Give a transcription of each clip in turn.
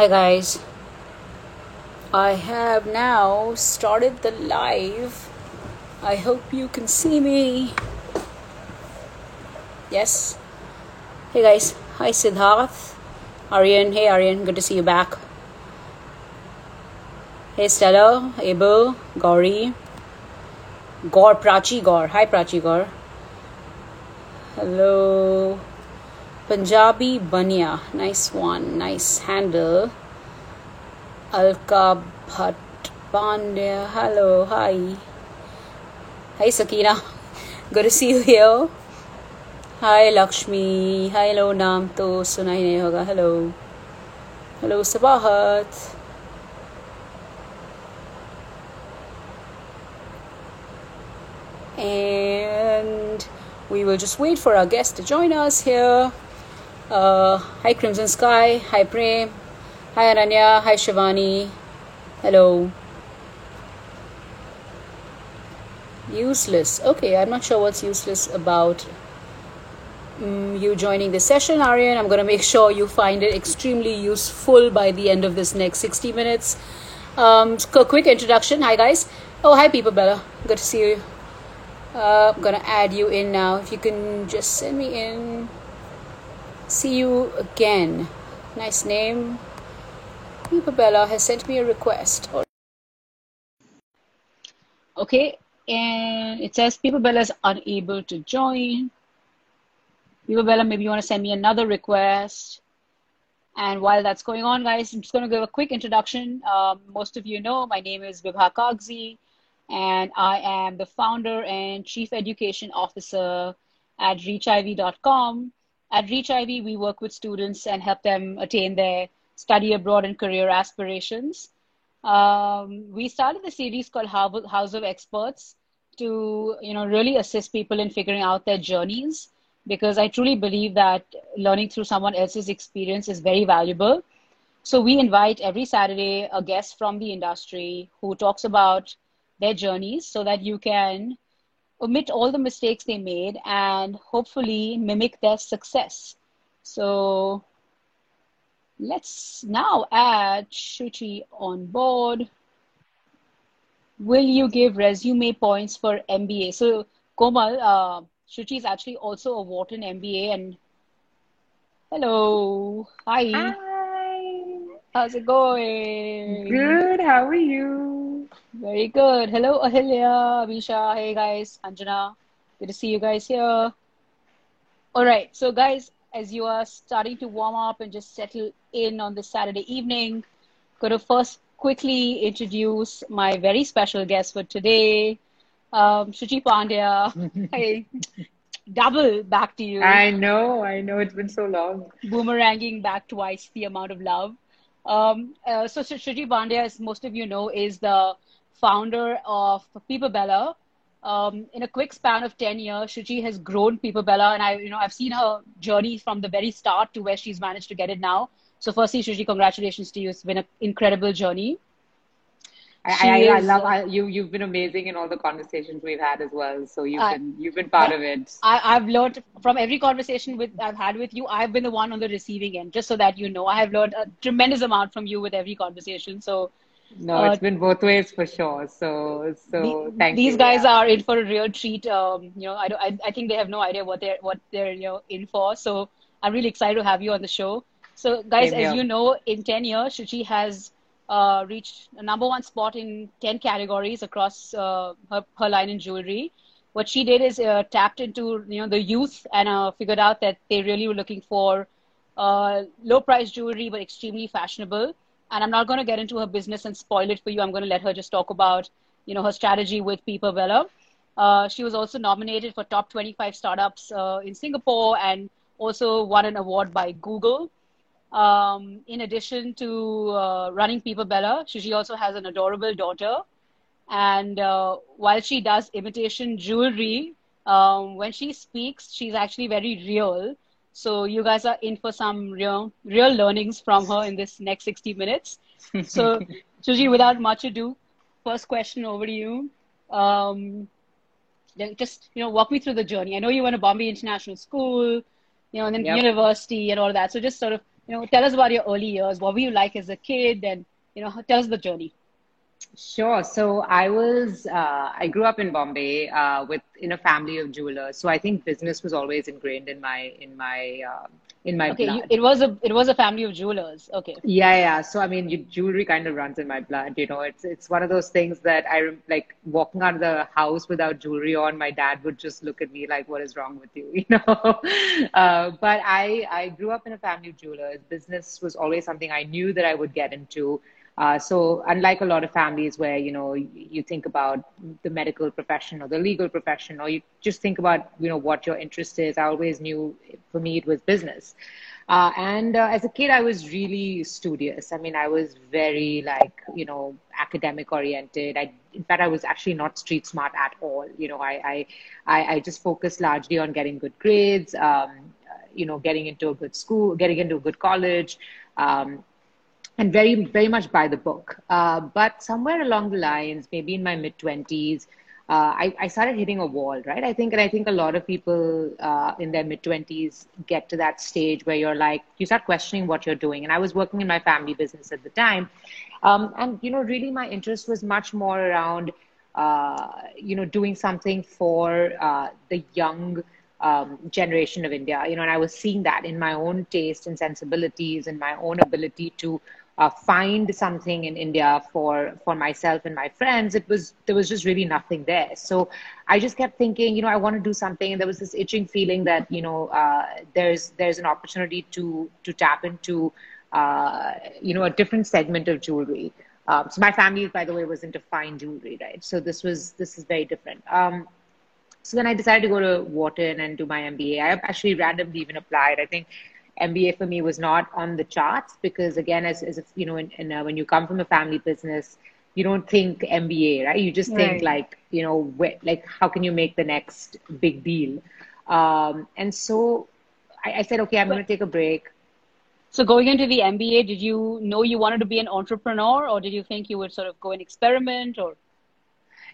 Hi guys. I have now started the live. I hope you can see me. Yes. Hey guys. Hi Siddharth. Aryan. Hey Aryan. Good to see you back. Hey Stella. Abel. Gauri. Gaur. Prachi Gaur. Hi Prachi Gaur. Hello. Punjabi Banya. Nice one. Nice handle. Alka Bhatt Pandya. Hello. Hi. Hi Sakina. Good to see you here. Hi Lakshmi. Hi hello नाम तो सुना ही नहीं होगा. Hello. Hello Sabahat. And we will just wait for our guest to join us here. Uh, hi Crimson Sky. Hi Prem. Hi Ananya. Hi Shivani. Hello. Useless. Okay, I'm not sure what's useless about mm, you joining the session, Aryan. I'm going to make sure you find it extremely useful by the end of this next 60 minutes. Um, so quick introduction. Hi, guys. Oh, hi, Pipa Bella. Good to see you. Uh, I'm going to add you in now. If you can just send me in. See you again. Nice name. Pipa Bella has sent me a request. Okay, and it says Pipa Bella is unable to join. Pipa Bella, maybe you want to send me another request. And while that's going on, guys, I'm just going to give a quick introduction. Um, most of you know my name is Vibha Kagzi, and I am the founder and chief education officer at ReachIvy.com. At ReachIvy, we work with students and help them attain their study abroad and career aspirations. Um, we started the series called House of Experts to, you know, really assist people in figuring out their journeys because I truly believe that learning through someone else's experience is very valuable. So we invite every Saturday a guest from the industry who talks about their journeys so that you can omit all the mistakes they made and hopefully mimic their success. So let's now add Shuchi on board. Will you give resume points for MBA? So Komal, uh, Shuchi is actually also a Wharton MBA and hello. Hi. Hi. How's it going? Good. How are you? Very good. Hello, Ahilya, Abisha. Hey, guys. Anjana. Good to see you guys here. All right. So, guys, as you are starting to warm up and just settle in on this Saturday evening, going to first quickly introduce my very special guest for today um, Shuchi Pandya. hey, double back to you. I know, I know. It's been so long. Boomeranging back twice the amount of love. Um, uh, so Shuchi Pandya, as most of you know, is the founder of Pipa Bella. Um, in a quick span of 10 years, Shuchi has grown Pipa Bella, and I, you know, I've seen her journey from the very start to where she's managed to get it now. So, firstly, Shuchi, congratulations to you. It's been an incredible journey. I, I, I, love I, you. You've been amazing in all the conversations we've had as well. So you've uh, been you've been part of it. I, have learned from every conversation with I've had with you. I've been the one on the receiving end. Just so that you know, I have learned a tremendous amount from you with every conversation. So no, uh, it's been both ways for sure. So so the, these you. guys yeah. are in for a real treat. Um, you know, I, don't, I I think they have no idea what they're what they're you know in for. So I'm really excited to have you on the show. So guys, as you know, in ten years, Shuchi has uh, reached a number one spot in 10 categories across uh, her, her line in jewelry. What she did is uh, tapped into you know the youth and uh, figured out that they really were looking for uh, low price jewelry but extremely fashionable. And I'm not going to get into her business and spoil it for you. I'm going to let her just talk about you know her strategy with Pipa Bella. Uh, she was also nominated for top 25 startups in Singapore and also won an award by Google. Um, in addition to uh, running Pipa Bella, she also has an adorable daughter. And uh, while she does imitation jewelry, um, when she speaks, she's actually very real. So you guys are in for some real, real learnings from her in this next 60 minutes. So, Shuchi, without much ado, first question over to you. Um, just you know, walk me through the journey. I know you went to Bombay International School, you know, and then yep. university and all that. So just sort of you know, tell us about your early years. What were you like as a kid? And, you know, tell us the journey. Sure. So I was, uh, I grew up in Bombay uh, with in a family of jewelers. So I think business was always ingrained in my in my uh, in my okay, blood. You, it was a it was a family of jewelers. Okay. Yeah, yeah. So I mean, you, jewelry kind of runs in my blood. You know, it's it's one of those things that I like walking out of the house without jewelry on. My dad would just look at me like, "What is wrong with you?" You know. uh, but I I grew up in a family of jewelers. Business was always something I knew that I would get into. Uh, so unlike a lot of families where you know you think about the medical profession or the legal profession or you just think about you know what your interest is i always knew for me it was business. Uh, and uh, as a kid i was really studious. I mean i was very like you know academic oriented. I in fact i was actually not street smart at all. You know i i i, just focused largely on getting good grades um, you know getting into a good school getting into a good college um, and very very much by the book. Uh, but somewhere along the lines, maybe in my mid twenties, uh, I, I, started hitting a wall, right? I think, and I think a lot of people uh, in their mid twenties get to that stage where you're like, you start questioning what you're doing. And I was working in my family business at the time, um, and you know, really, my interest was much more around, uh, you know, doing something for uh, the young. Um, generation of India, you know, and I was seeing that in my own taste and sensibilities and my own ability to uh, find something in India for for myself and my friends, it was there was just really nothing there. So I just kept thinking, you know, I want to do something, and there was this itching feeling that you know uh, there's there's an opportunity to to tap into uh, you know a different segment of jewelry. Um, so my family, by the way, was into fine jewelry, right? So this was this is very different. Um, so then I decided to go to Wharton and do my MBA. I actually randomly even applied. I think MBA for me was not on the charts because again, as, as you know, in, in, uh, when you come from a family business, you don't think MBA, right? You just think like, you know, where, like how can you make the next big deal? Um, and so I, I said, okay, I'm going to take a break. So going into the MBA, did you know you wanted to be an entrepreneur or did you think you would sort of go and experiment or?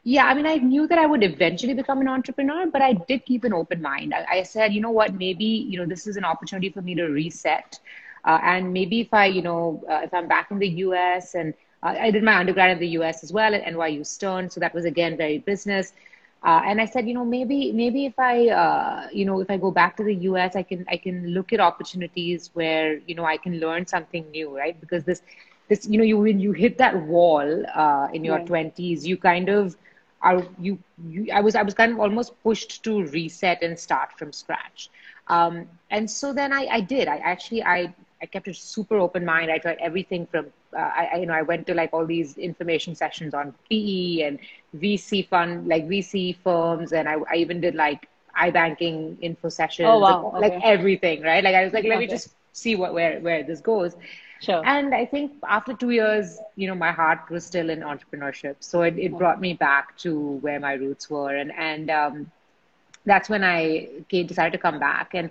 Yeah, I mean, I knew that I would eventually become an entrepreneur, but I did keep an open mind. I, I said, you know what, maybe, you know, this is an opportunity for me to reset. Uh, and maybe if I, you know, uh, if I'm back in the US and uh, I did my undergrad in the US as well at NYU Stern. So that was again very business. Uh, and I said, you know, maybe, maybe if I, uh, you know, if I go back to the US, I can, I can look at opportunities where, you know, I can learn something new, right? Because this, this, you know, you, when you hit that wall uh, in your twenties, you kind of, are you, you I was I was kind of almost pushed to reset and start from scratch. Um, and so then I, I did. I actually I I kept a super open mind. I tried everything from uh, I, I, you know I went to like all these information sessions on PE and VC fund like VC firms, and I, I even did like iBanking info sessions, oh, wow. like okay. everything, right? Like I was like, let me just see what where where this goes. Sure. And I think after two years, you know, my heart was still in entrepreneurship. So it, it brought me back to where my roots were. And, and um, that's when I came, decided to come back. And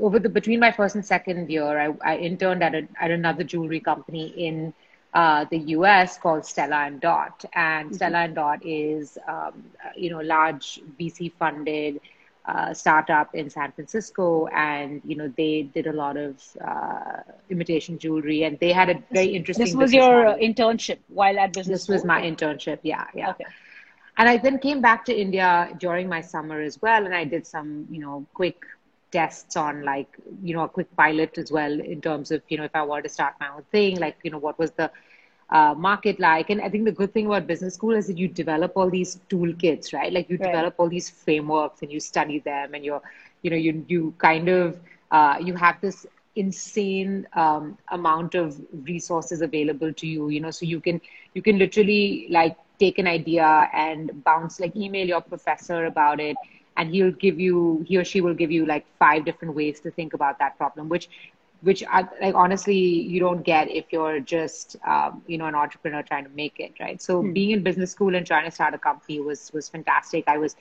over the, between my first and second year, I, I interned at, a, at another jewelry company in uh, the US called Stella and Dot. And mm-hmm. Stella and Dot is, um, you know, large VC funded uh, startup in San Francisco, and you know they did a lot of uh, imitation jewelry, and they had a very interesting. This was your model. internship while at business. This school? was my internship. Yeah, yeah. Okay. And I then came back to India during my summer as well, and I did some, you know, quick tests on like, you know, a quick pilot as well in terms of, you know, if I wanted to start my own thing, like, you know, what was the uh, market like. And I think the good thing about business school is that you develop all these toolkits, right? Like you right. develop all these frameworks and you study them and you're, you know, you, you kind of, uh, you have this insane um, amount of resources available to you, you know, so you can, you can literally like take an idea and bounce, like email your professor about it and he'll give you he or she will give you like five different ways to think about that problem which which I, like honestly you don't get if you're just um, you know an entrepreneur trying to make it right? So mm. being in business school and trying to start a company was was fantastic. I was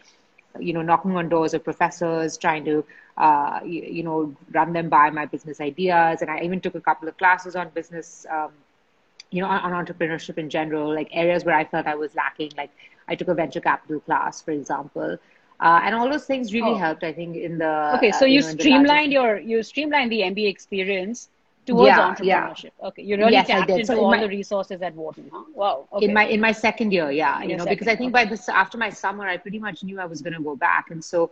you know knocking on doors of professors trying to uh, you, you, know run them by my business ideas. And i even took a couple of classes on business um, you know on, on entrepreneurship in general like areas where i felt i was lacking. Like i took a venture capital class for example uh, and all those things really oh. helped i think in the okay so uh, you, you know, streamlined your you streamlined the mba experience towards Yeah, entrepreneurship. Okay, you really Yes, I tapped into So all my- the resources at Wharton, huh? Wow. Okay. in my in my second year yeah In you know because i think by this after my summer i pretty much knew i was going to go back and so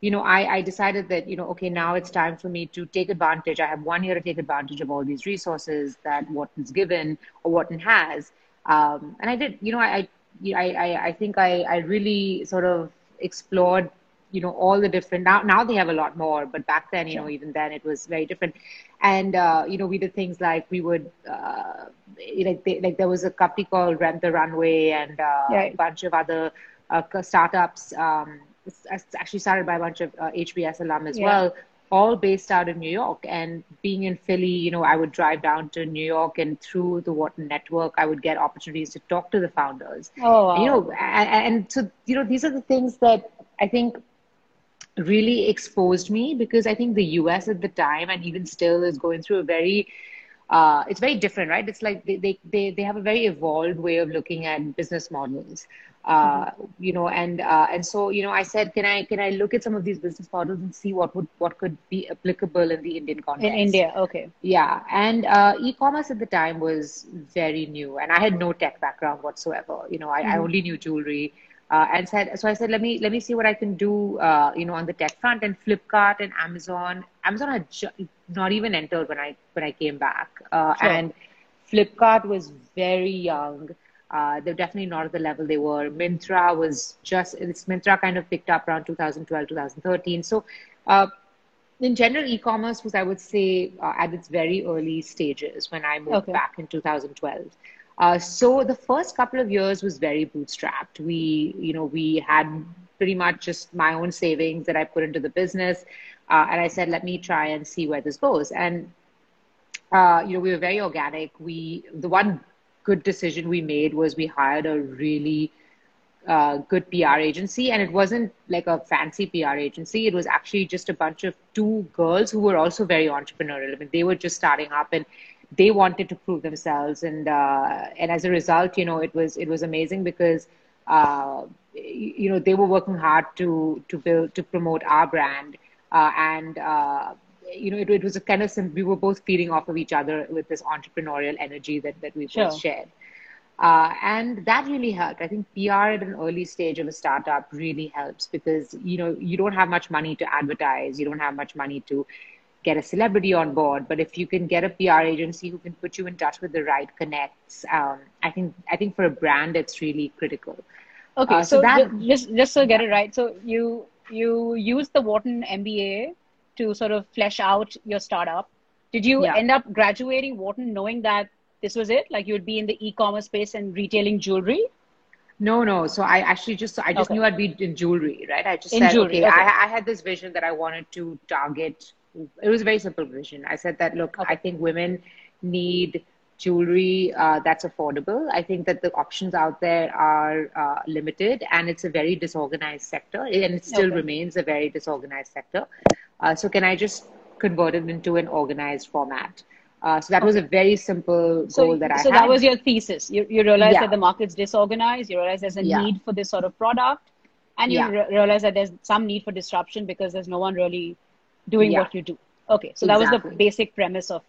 you know I, I decided that you know okay now it's time for me to take advantage i have one year to take advantage of all these resources that wharton's given or wharton has um, and i did you know i i i, I- I think I, I really sort of explored you know all the different now now they have a lot more but back then you know even then it was very different. And uh, you know we did things like we would uh, like they, like there was a company called rent the runway and uh, a bunch of other uh, startups um, actually started by a bunch of uh, hbs alum as Yeah. well all based out of new york and being in philly you know i would drive down to new york and through the wharton network i would get opportunities to talk to the founders oh, wow. you know and, and so you know these are the things that i think really exposed me because I think the US at the time and even still is going through a very uh, it's very different, right? It's like they, they, they, they have a very evolved way of looking at business models, uh, you know, and uh, and so you know, I said, can I can I look at some of these business models and see what would what could be applicable in the Indian context? in India. Okay. Yeah, and uh, e-commerce at the time was very new, and I had no tech background whatsoever. You know, I, I only knew jewelry, uh, and said so. I said, let me let me see what I can do. Uh, you know, on the tech front, and Flipkart and Amazon. Amazon had ju- not even entered when I when I came back, uh, Sure. and Flipkart was very young. Uh, they're definitely not at the level they were. Myntra was just it's Myntra kind of picked up around 2012, 2013. So. Uh, in general, e-commerce was, I would say, uh, at its very early stages when I moved Okay. back in 2012. Uh, so the first couple of years was very bootstrapped. We, you know, we had pretty much just my own savings that I put into the business, uh, and I said, let me try and see where this goes. And uh, you know, we were very organic. We the one good decision we made was we hired a really uh, good PR agency, and it wasn't like a fancy PR agency. It was actually just a bunch of two girls who were also very entrepreneurial. I mean, they were just starting up, and they wanted to prove themselves, and uh, and as a result, you know, it was it was amazing because uh, you know they were working hard to to build to promote our brand, uh, and uh, you know, it, it was a kind of sim- we were both feeding off of each other with this entrepreneurial energy that that we Sure. both shared. Uh, and that really helped. I think PR at an early stage of a startup really helps because you know you don't have much money to advertise, you don't have much money to get a celebrity on board. But if you can get a PR agency who can put you in touch with the right connects, um, I think I think for a brand it's really critical. Okay, Uh, so, so that- just just to get it right, so you you used the Wharton MBA to sort of flesh out your startup. Did you Yeah. end up graduating Wharton knowing that this was it? Like you'd be in the e-commerce space and retailing jewelry? No, no. So I actually just I just Okay. knew I'd be in jewelry, right? I just In said, jewelry, okay, okay. I, I had this vision that I wanted to target. It was a very simple vision. I said that, look, Okay. I think women need jewelry uh, that's affordable. I think that the options out there are uh, limited, and it's a very disorganized sector, and it still Okay. remains a very disorganized sector. Uh, so can I just convert it into an organized format? Uh, so that was a very simple So, goal that I so had. that was your thesis. You, you realize Yeah. that the market's disorganized. You realize there's a Yeah. need for this sort of product, and you Yeah. re- realize that there's some need for disruption because there's no one really doing Yeah. what you do. Okay, so that was the basic premise of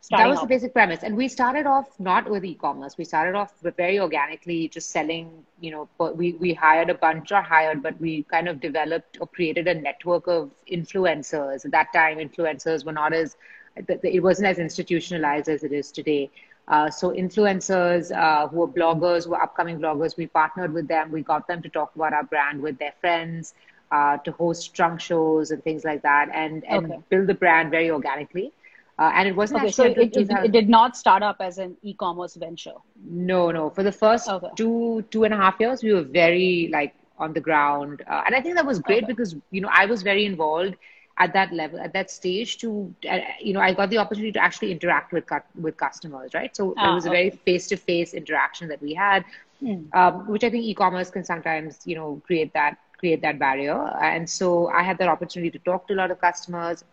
starting that was out. the basic premise. And we started off not with e-commerce. We started off very organically just selling you know but we we hired a bunch or hired but we kind of developed or created a network of influencers. At that time influencers were not as it wasn't as institutionalized as it is today. Uh, so influencers uh, who were bloggers who were upcoming bloggers we partnered with them. We got them to talk about our brand with their friends uh, to host trunk shows and things like that and and Okay. build the brand very organically uh, and it wasn't Okay, so it, it, it did not start up as an e-commerce venture. no, no. For the first Okay. two two and a half years, we were very like on the ground, uh, and I think that was great Okay. because you know I was very involved at that level, at that stage. To uh, you know, I got the opportunity to actually interact with with customers, right? So Ah, it was a very face to face interaction that we had, Hmm. um, which I think e-commerce can sometimes you know create that create that barrier. And so I had that opportunity to talk to a lot of customers,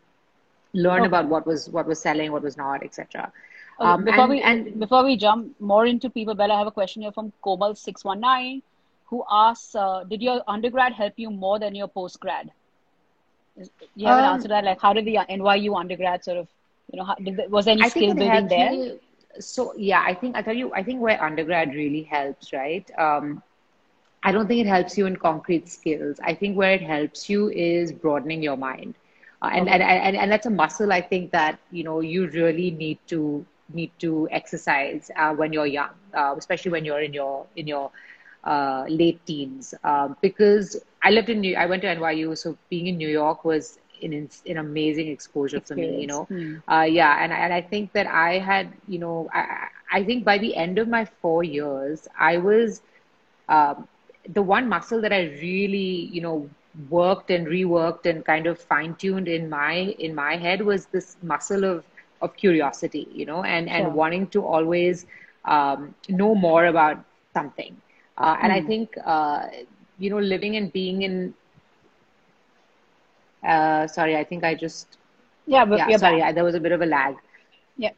learn Okay. about what was what was selling, what was not, etc. Um, before and- we and- before we jump more into people, Bella, I have a question here from Komal six one nine, who asks, uh, "Did your undergrad help you more than your postgrad?" You haven't Um, answered that. Like, how did the NYU undergrad sort of You know, how, did, was there any I skill building there? me. So yeah, I think I tell you, I think where undergrad really helps, right? Um, I don't think it helps you in concrete skills. I think where it helps you is broadening your mind, uh, and, Okay. and and and that's a muscle. I think that you know you really need to need to exercise uh, when you're young, uh, especially when you're in your in your uh, late teens. Um, because I lived in New, I went to NYU, so being in New York was an an amazing exposure for me. You know, uh, yeah, and and I think that I had, you know, I I I think by the end of my four years, I was um, the one muscle that I really, you know, worked and reworked and kind of fine tuned in my in my head was this muscle of of curiosity, you know, and and Sure. wanting to always um, know more about something. Uh, and I Hmm. think, uh, you know, living and being in, uh, sorry, I think I just Yeah, but yeah, sorry. I, there was a bit of a lag. Yeah.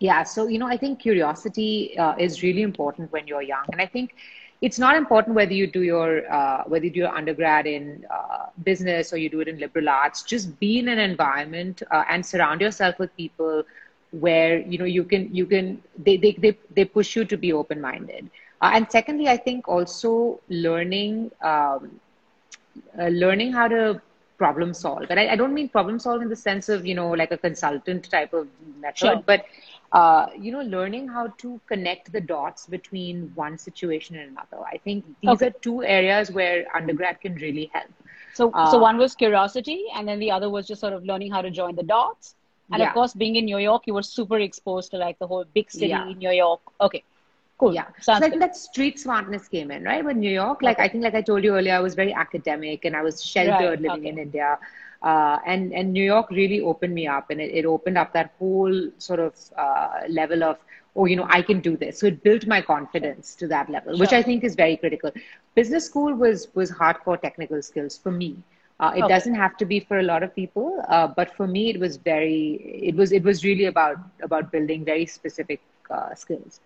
Yeah, so you know, I think curiosity uh, is really important when you're young, and I think it's not important whether you do your uh, whether you do your undergrad in uh, business or you do it in liberal arts. Just be in an environment uh, and surround yourself with people where you know you can you can they they they, they push you to be open minded. Uh, and secondly, I think also learning. Um, uh, learning how to problem solve. And I, I don't mean problem solve in the sense of, you know, like a consultant type of method, Sure. but, uh, you know, learning how to connect the dots between one situation and another. I think these Okay. are two areas where undergrad can really help. So, so Uh, one was curiosity, and then the other was just sort of learning how to join the dots. And of course, being in New York, you were super exposed to like the whole big city yeah. in New York. Okay, cool. Yeah. So I think good. that street smartness came in, right? With New York, like Okay. I think, like I told you earlier, I was very academic and I was Right. sheltered living Okay. in India. Uh, and and New York really opened me up, and it, it opened up that whole sort of uh, level of, oh, you know, I can do this. So it built my confidence to that level, which I think is very critical. Business school was was hardcore technical skills for me. Uh, it Okay. doesn't have to be for a lot of people, uh, but for me, it was very, it was it was really about about building very specific uh, skills.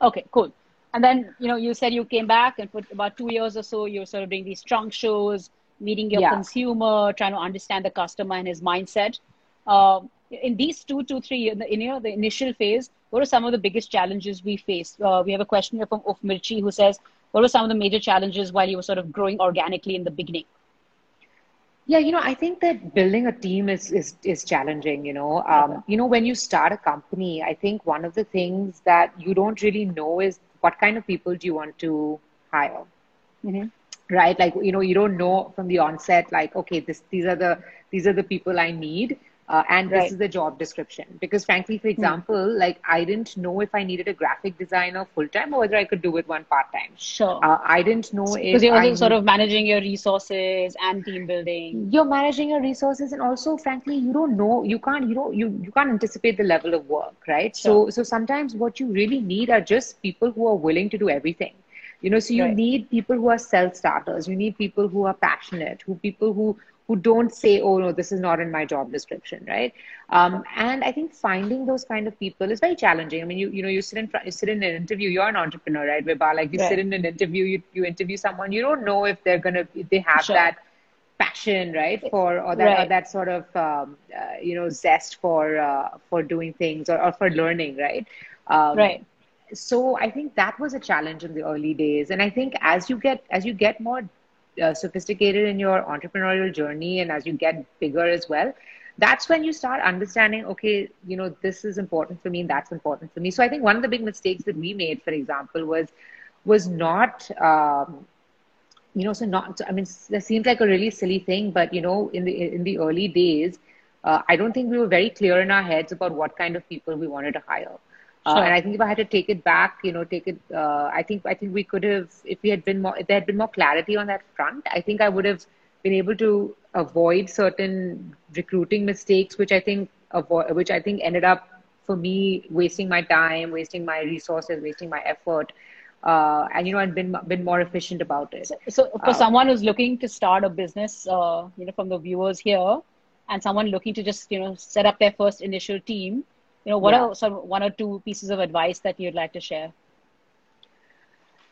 Okay, cool. And then, you know, you said you came back and for about two years or so, you were sort of doing these trunk shows, meeting your Yeah. consumer, trying to understand the customer and his mindset. Um, in these two to three years, in you know, the initial phase, what are some of the biggest challenges we faced? Uh, we have a question here from Uf Mirchi who says, what were some of the major challenges while you were sort of growing organically in the beginning? Yeah, you know, I think that building a team is is is challenging, you know. Okay. Um, you know, when you start a company, I think one of the things that you don't really know is what kind of people do you want to hire, hmm right? Like, you know, you don't know from the onset, like, okay, this these are the these are the people I need, uh, and this Right. is the job description. Because frankly, for Hmm. example, like I didn't know if I needed a graphic designer full time or whether I could do it one part time. Sure. Uh, I didn't know Because you're I also sort need of managing your resources and team building. you're managing your resources and also frankly you don't know you can't you don't you, you can't anticipate the level of work right Sure. so so sometimes what you really need are just people who are willing to do everything you know so you Right. need people who are self starters you need people who are passionate who people who who don't say oh no this is not in my job description right um, and i think finding those kind of people is very challenging i mean you you know you sit in front you sit in an interview you're an entrepreneur right Vibha? like you sit in an interview you, you interview someone you don't know if they're gonna if they have Sure. that passion right for or that or that sort of um, uh, you know zest for uh, for doing things or, or for learning right um, Right. So i think that was a challenge in the early days. And i think as you get as you get more uh, sophisticated in your entrepreneurial journey and as you get bigger as well that's when you start understanding okay you know this is important for me and that's important for me. So i think one of the big mistakes that we made for example was was not um, you know so not i mean that seems like a really silly thing but you know in the in the early days uh, i don't think we were very clear in our heads about what kind of people we wanted to hire uh, Sure. and i think if i had to take it back you know take it uh, i think i think we could have if we had been more if there had been more clarity on that front i think i would have been able to avoid certain recruiting mistakes which i think avoid which i think ended up for me wasting my time wasting my resources wasting my effort uh, and you know i'd been been more efficient about it So, so for uh, someone who's looking to start a business, uh, you know, from the viewers here, and someone looking to just, you know, set up their first initial team, you know, what yeah are some one or two pieces of advice that you'd like to share?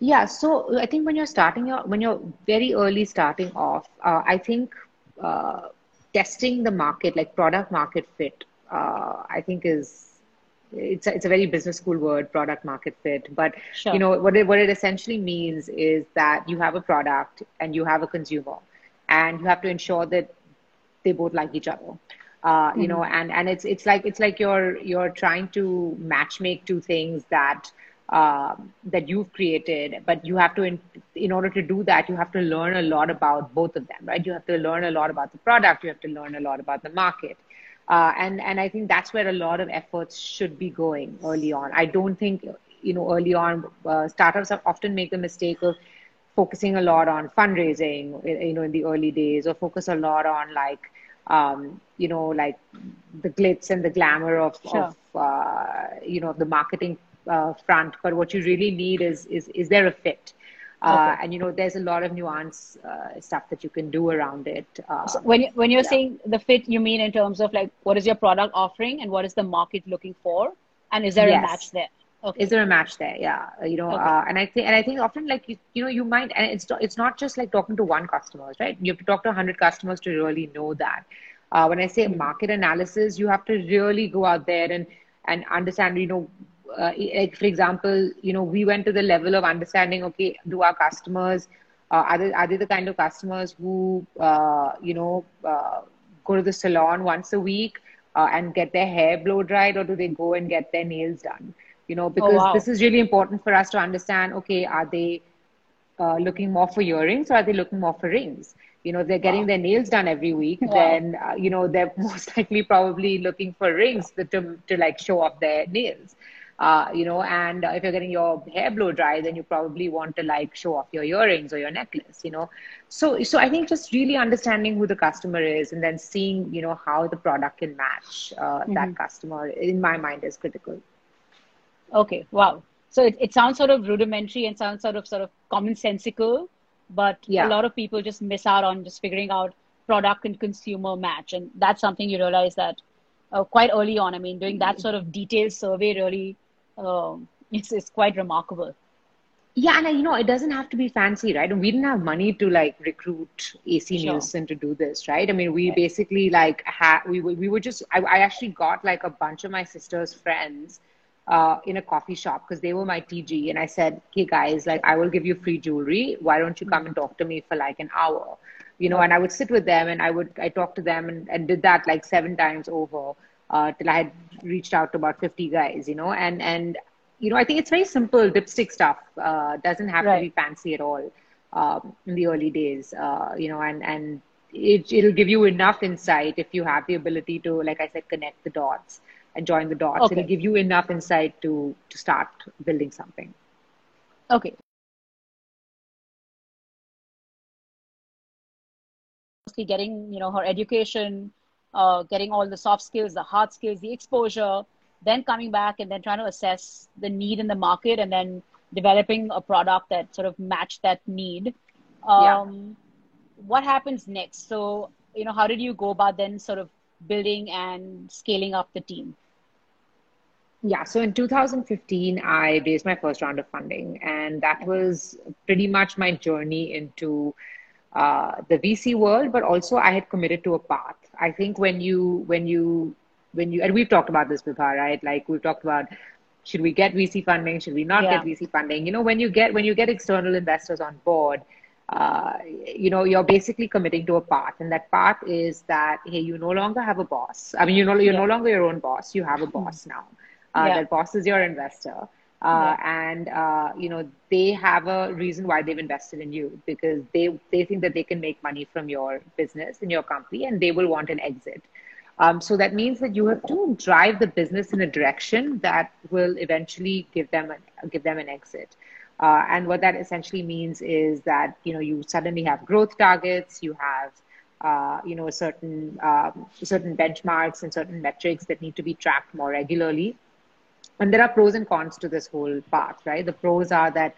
Yeah, so I think when you're starting your when you're very early starting off, uh, I think uh, testing the market, like product market fit, uh, I think is it's a, it's a very business school word, product market fit. But sure. you know what it, what it essentially means is that you have a product and you have a consumer, and you have to ensure that they both like each other. Uh, mm-hmm. You know, and and it's it's like it's like you're you're trying to match make two things that uh, that you've created, but you have to in, in order to do that you have to learn a lot about both of them, right? You have to learn a lot about the product, you have to learn a lot about the market uh, and and I think that's where a lot of efforts should be going early on. I don't think you know early on uh, startups often make the mistake of focusing a lot on fundraising, you know, in the early days, or focus a lot on like um, you know like the glitz and the glamour of, sure. of uh, you know the marketing uh, front. But what you really need is is is there a fit? Uh, okay. and you know there's a lot of nuance uh, stuff that you can do around it uh, so when, you, when you're yeah. saying the fit you mean in terms of like what is your product offering and what is the market looking for and is there yes. a match there okay. is there a match there yeah you know okay. Uh, and i think and i think often like you, you know you might and it's it's not just like talking to one customer right you have to talk to 100 customers to really know that uh, when i say market analysis you have to really go out there and and understand you know uh, like for example, you know, we went to the level of understanding. Okay, do our customers uh, are they are they the kind of customers who uh, you know uh, go to the salon once a week uh, and get their hair blow dried, or do they go and get their nails done? You know, oh, because oh, wow. this is really important for us to understand. Okay, are they uh, looking more for earrings or are they looking more for rings? you know they're getting wow. their nails done every week wow. then uh, you know they're most likely probably looking for rings to, to, to like show off their nails uh, you know, and if you're getting your hair blow dry, then you probably want to like show off your earrings or your necklace, you know. So, so I think just really understanding who the customer is and then seeing, you know, how the product can match uh, mm-hmm. that customer, in my mind, is critical. Okay, wow. So it, it sounds sort of rudimentary and sounds sort of sort of commonsensical, but yeah. a lot of people just miss out on just figuring out product and consumer match, and that's something you realize that uh, quite early on. I mean, doing that mm-hmm. sort of detailed survey really um, it's, it's quite remarkable. Yeah, and you know, it doesn't have to be fancy, right? We didn't have money to like recruit AC sure. Nielsen to do this, right? I mean, we right. basically like had we we were just I, I actually got like a bunch of my sister's friends uh, in a coffee shop because they were my TG, and I said, "Hey guys, like I will give you free jewelry. Why don't you come and talk to me for like an hour?" You know, and I would sit with them and I would I talked to them and, and did that like seven times over uh, till I had reached out to about 50 guys, you know, and, and, you know, I think it's very simple dipstick stuff. Uh, doesn't have right. to be fancy at all um, in the early days, uh, you know, and, and it, it'll give you enough insight if you have the ability to, like I said, connect the dots and join the dots. Okay. It'll give you enough insight to, to start building something. Okay. Getting, you know, her education uh, getting all the soft skills, the hard skills, the exposure, then coming back and then trying to assess the need in the market and then developing a product that sort of matched that need. Um, yeah. What happens next? So, you know, how did you go about then sort of building and scaling up the team? Yeah, so in 2015, I raised my first round of funding, and that was pretty much my journey into uh, the VC world, but also I had committed to a path. I think when you when you when you and we've talked about this before, right? Like we've talked about should we get VC funding? Should we not yeah. get VC funding? You know, when you get when you get external investors on board, uh, you know, you're basically committing to a path, and that path is that hey, you no longer have a boss. I mean, you know, you're yeah. no longer your own boss. You have a boss now. Uh, yeah. That boss is your investor. Uh, yeah. and uh, you know they have a reason why they've invested in you because they they think that they can make money from your business and your company and they will want an exit um, so that means that you have to drive the business in a direction that will eventually give them a, give them an exit uh, and what that essentially means is that you know you suddenly have growth targets you have uh, you know certain um, certain benchmarks and certain metrics that need to be tracked more regularly and there are pros and cons to this whole path right? The pros are that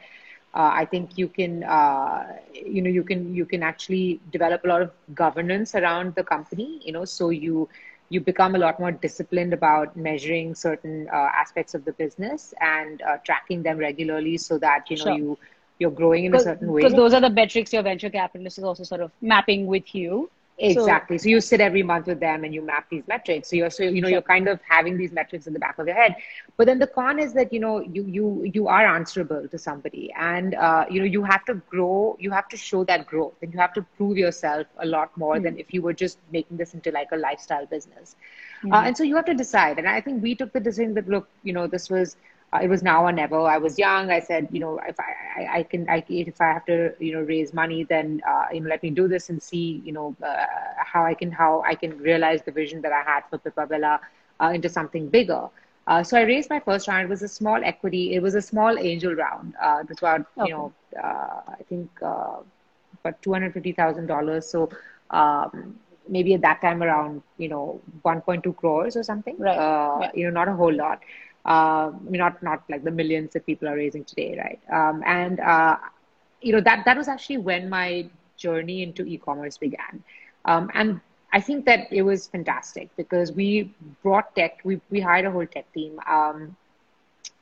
uh, i think you can uh, you know you can you can actually develop a lot of governance around the company you know so you you become a lot more disciplined about measuring certain uh, aspects of the business and uh, tracking them regularly so that you know sure. you you're growing in a certain way. because those are the metrics your venture capitalist is also sort of mapping with you Exactly. So, so, you sit every month with them and you map these metrics. So you're so you know you're kind of having these metrics in the back of your head. But then the con is that you know you you you are answerable to somebody, and uh, you know you have to grow. You have to show that growth, and you have to prove yourself a lot more mm. than if you were just making this into like a lifestyle business. Mm. Uh, and so you have to decide. And I think we took the decision that look, you know, this was it was now or never. I was young. I said, you know, if I, I, I can, I, if I have to, you know, raise money, then, uh, you know, let me do this and see, you know, uh, how I can, how I can realize the vision that I had for Pipa Bella uh, into something bigger. Uh, so I raised my first round. It was a small equity. It was a small angel round. Uh, it was about, okay. you know, I think about two hundred fifty thousand dollars. So. Um, maybe at that time around you know 1.2 crores or something right yeah. you know not a whole lot uh, not not like the millions that people are raising today, right? Um, and uh, you know that that was actually when my journey into e-commerce began, um, and I think that it was fantastic because we brought tech, we we hired a whole tech team, um,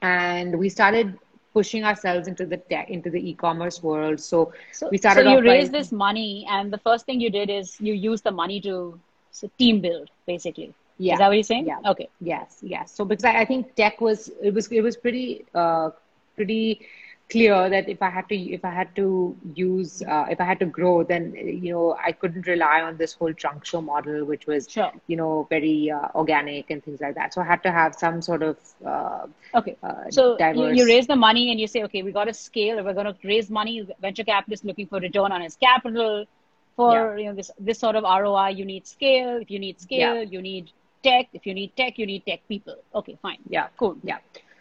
and we started pushing ourselves into the tech into the e-commerce world. So, so we started. So you raised by, this money, and the first thing you did is you used the money to so team build, basically. Yeah. Is that what you're saying? Yeah. Okay. Yes. Yes. So because I, I think tech was it was it was pretty uh, pretty clear that if I had to if I had to use uh, if I had to grow, then you know I couldn't rely on this whole trunk show model, which was sure. you know very uh, organic and things like that. So I had to have some sort of uh, okay. Uh, so you, you, raise the money and you say, okay, we got to scale. If we're going to raise money, venture capitalist looking for return on his capital. For yeah. you know this this sort of ROI, you need scale. If you need scale, yeah. you need tech. If you need tech, you need tech people. Okay, fine. Yeah, cool. Yeah.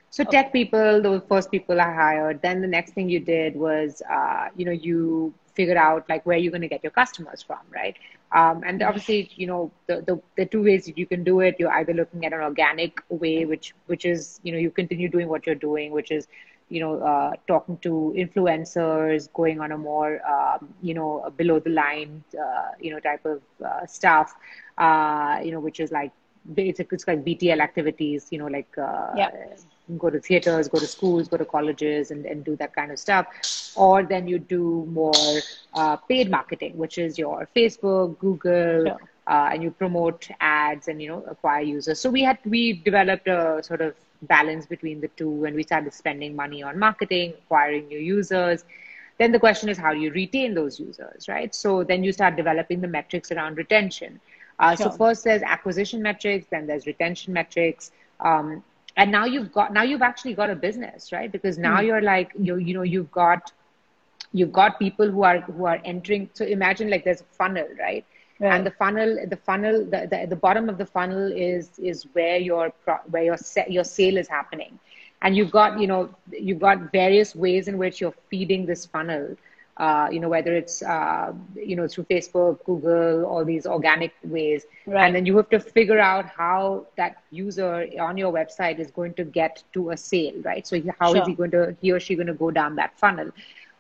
So okay. tech people, the first people I hired. Then the next thing you did was, uh, you know, you figured out like where you're going to get your customers from, right? Um, and obviously, you know, the, the, the two ways that you can do it, you're either looking at an organic way, which which is, you know, you continue doing what you're doing, which is, you know, uh, talking to influencers, going on a more, um, you know, below the line, uh, you know, type of uh, stuff, uh, you know, which is like it's, it's like BTL activities, you know, like uh, yeah. go to theaters, go to schools, go to colleges, and, and do that kind of stuff. Or then you do more uh, paid marketing, which is your Facebook, Google, sure. uh, and you promote ads and you know acquire users. So we had we developed a sort of balance between the two, and we started spending money on marketing, acquiring new users. Then the question is how do you retain those users, right? So then you start developing the metrics around retention. Uh, sure. So first there's acquisition metrics, then there's retention metrics, um, and now you've got now you've actually got a business, right? Because now mm. you're like you you know you've got you've got people who are who are entering. So imagine like there's a funnel, right? Right. and the funnel the funnel the, the, the, bottom of the funnel is is where your where your your sale is happening and you've got you know you've got various ways in which you're feeding this funnel uh, you know, whether it's, uh, you know, through Facebook, Google, all these organic ways. Right. And then you have to figure out how that user on your website is going to get to a sale, right? So how sure. is he going to, he or she going to go down that funnel?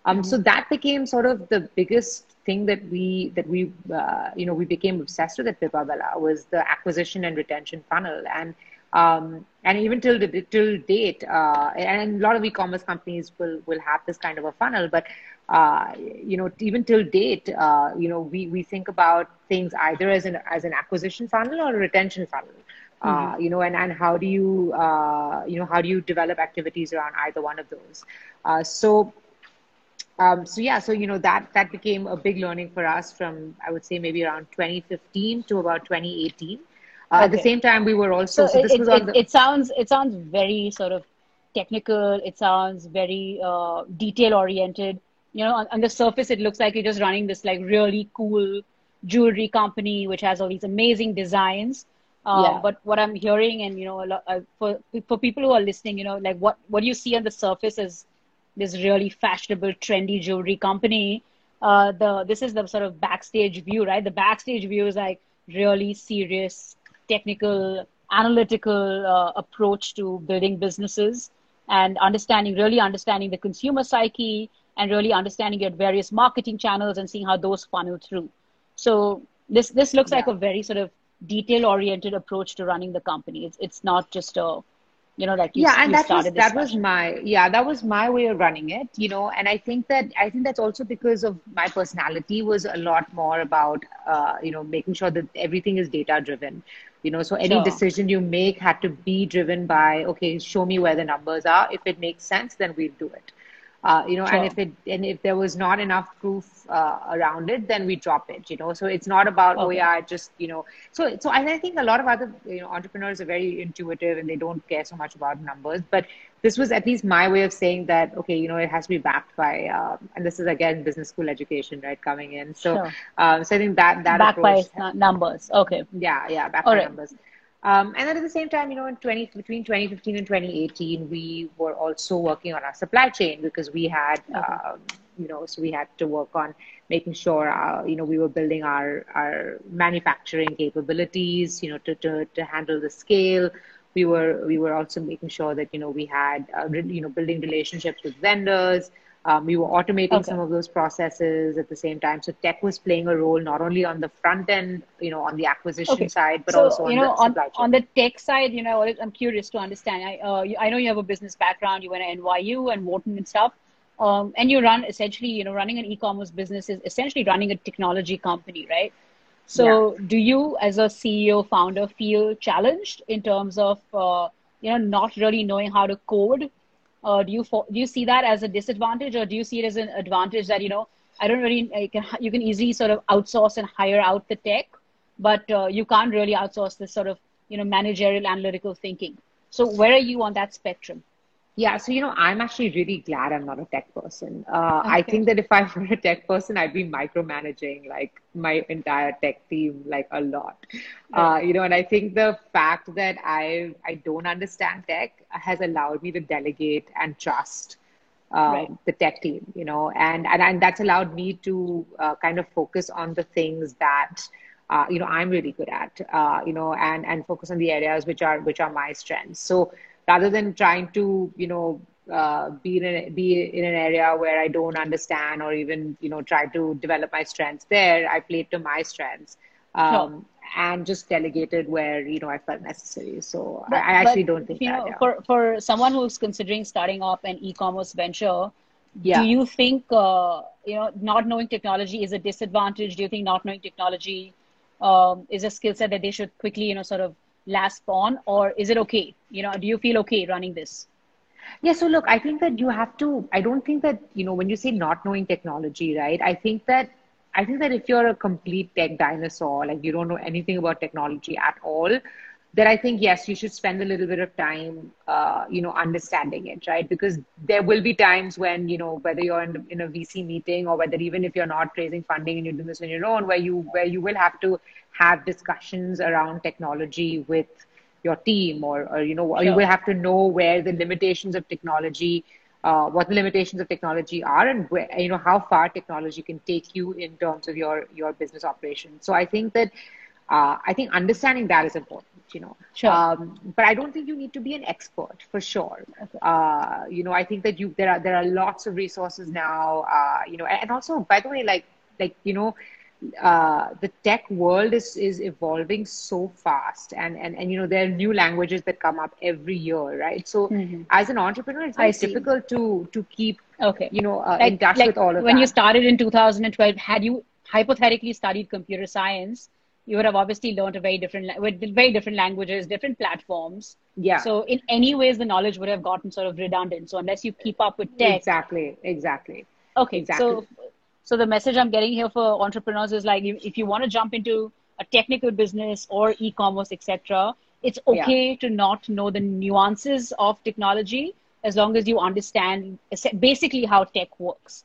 Um, mm-hmm. So that became sort of the biggest thing that we that we uh, you know we became obsessed with at Pipa Bella was the acquisition and retention funnel, and um, and even till the, till date, uh, and a lot of e-commerce companies will will have this kind of a funnel, but uh, you know, even till date, uh, you know, we, we think about things either as an as an acquisition funnel or a retention funnel. Uh, mm-hmm. Uh, you know, and, and how do you, uh, you know, how do you develop activities around either one of those? Uh, so, um, so yeah, so you know that that became a big learning for us from I would say maybe around 2015 to about 2018. Okay. At the same time, we were also so, so this it, was it, the, it sounds it sounds very sort of technical. It sounds very detail oriented you know, on, on, the surface, it looks like you're just running this like really cool jewelry company, which has all these amazing designs. Um, yeah. But what I'm hearing, and you know, lot, uh, for for people who are listening, you know, like what what you see on the surface is this really fashionable, trendy jewelry company. Uh, the this is the sort of backstage view, right? The backstage view is like really serious, technical, analytical uh, approach to building businesses and understanding, really understanding the consumer psyche, and really understanding your various marketing channels and seeing how those funnel through. So this this looks yeah. like a very sort of detail oriented approach to running the company. It's it's not just a you know like you, yeah and that was started that this was my yeah that was my way of running it you know and i think that i think that's also because of my personality was a lot more about uh, you know making sure that everything is data driven you know so any Sure. decision you make had to be driven by okay show me where the numbers are if it makes sense then we'll do it uh, you know and if it and if there was not enough proof uh, around it then we drop it you know so it's not about oh yeah just you know so so and I think a lot of other you know entrepreneurs are very intuitive and they don't care so much about numbers but this was at least my way of saying that okay you know it has to be backed by um, and this is again business school education right coming in so Sure. um, so I think that that Backed approach uh, numbers. Okay. yeah, yeah, back All by right. numbers. Um, and then at the same time, you know, in 20, between 2015 and 2018, we were also working on our supply chain because we had, Okay. um, you know, so we had to work on making sure, uh, you know, we were building our, our manufacturing capabilities, you know, to, to, to handle the scale. We were, we were also making sure that, you know, we had, uh, you know, building relationships with vendors. Um, we were automating Okay. some of those processes at the same time. So tech was playing a role not only on the front end, you know, on the acquisition Okay. side, but so also on you know the on supply chain. on the tech side, you know, I'm curious to understand. I uh, you, I know you have a business background. You went to NYU and Wharton and stuff. Um, and you run essentially, you know, running an e-commerce business is essentially running a technology company, right? So, do you, as a CEO founder, feel challenged in terms of, uh, you know, not really knowing how to code? Uh, do you fo- do you see that as a disadvantage, or do you see it as an advantage that you know, I don't really, I can, you can easily sort of outsource and hire out the tech, but uh, you can't really outsource this sort of, you know, managerial analytical thinking. So, where are you on that spectrum? Yeah, so you know, I'm actually really glad I'm not a tech person. Uh, I think that if I were a tech person, I'd be micromanaging like my entire tech team like a lot. Uh, you know, and I think the fact that I I don't understand tech has allowed me to delegate and trust um, Right. the tech team. You know, and and and that's allowed me to uh, kind of focus on the things that. Uh, you know, I'm really good at, uh, you know, and, and focus on the areas which are, which are my strengths. So, rather than trying to you know uh, be in a, be in an area where I don't understand or even you know try to develop my strengths there, I played to my strengths um, and just delegated where you know I felt necessary. So I, But, I actually but, don't think you that. know, Yeah. for, for someone who's considering starting up an e-commerce venture, yeah. do you think, uh, you know, not knowing technology is a disadvantage? Do you think not knowing technology um, is a skill set that they should quickly, you know, sort of lasp on, or is it okay? You know, do you feel okay running this? Yeah, so look, I think that you have to, I don't think that, you know, when you say not knowing technology, right? I think that, I think that if you're a complete tech dinosaur, like you don't know anything about technology at all, then I think, yes, you should spend a little bit of time, uh, you know, understanding it, right? Because there will be times when, you know, whether you're in, in a VC meeting or whether even if you're not raising funding and you're doing this on your own, where you, where you will have to have discussions around technology with, your team or, or you know you will have to know where the limitations of technology uh, what the limitations of technology are and where, you know how far technology can take you in terms of your your business operations so i think that uh, i think understanding that is important you know Sure. um, but i don't think you need to be an expert for sure Okay. uh, you know i think that you there are there are lots of resources now uh, you know and, and also by the way like like you know uh, the tech world is is evolving so fast and, and and you know there are new languages that come up every year right so Mhm. as an entrepreneur it's very difficult to to keep Okay. you know uh, Like, in touch like with all of that. when that you started in 2012, had you hypothetically studied computer science, you would have obviously learned a very different, with very different languages, different platforms. yeah So in any ways, the knowledge would have gotten sort of redundant. So unless you keep up with tech, exactly exactly okay. exactly. So, so the message I'm getting here for entrepreneurs is like, if you want to jump into a technical business or e-commerce, etc., it's Yeah. okay to not know the nuances of technology as long as you understand basically how tech works.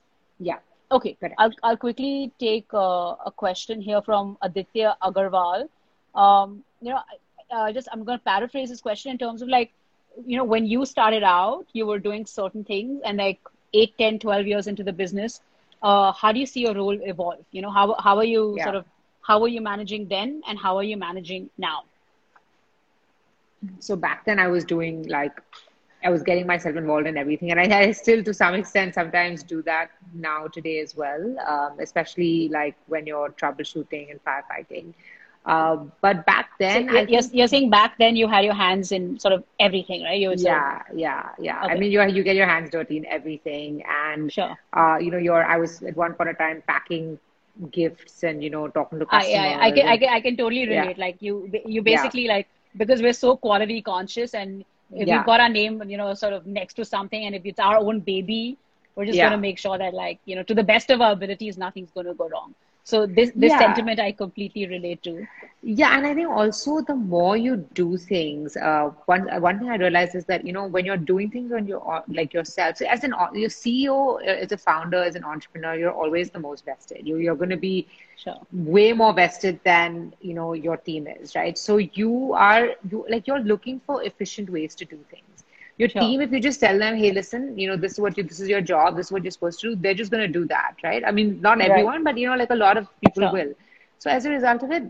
yeah Okay, Correct. I'll, I'll quickly take uh, a question here from Aditya Agarwal. Um, you know, I- uh, just I'm going to paraphrase this question in terms of like, you know, when you started out, you were doing certain things, and like 8, 10, 12 years into the business, uh, how do you see your role evolve? You know, how how are you Yeah. sort of how were you managing then, and how are you managing now? so back then i was doing like i was getting myself involved in everything and i, I still to some extent sometimes do that now today as well um, especially like when you're troubleshooting and firefighting Uh, but back then, so you're, think, you're, saying back then you had your hands in sort of everything, right? You yeah, yeah, yeah. Okay. I mean, you you get your hands dirty in everything, and sure. uh, you know, you're. I was at one point of time packing gifts and you know talking to customers. I, I, I can, I can I can totally relate. Yeah. Like you you basically yeah. like because we're so quality conscious and if yeah. we've got our name you know sort of next to something and if it's our own baby we're just going to make sure that like you know to the best of our abilities nothing's going to go wrong so this this yeah. sentiment i completely relate to yeah and i think also the more you do things uh, one uh, one thing i realized is that you know when you're doing things on your uh, like yourself so as an uh, your ceo as a founder as an entrepreneur you're always the most vested you, you're going to be sure. way more vested than you know your team is right so you are you like you're looking for efficient ways to do things your sure. team, if you just tell them, hey, listen, you know, this is what you, this is your job, this is what you're supposed to do, they're just going to do that, right? I mean, not everyone, right. but you know, like a lot of people sure. will. So as a result of it,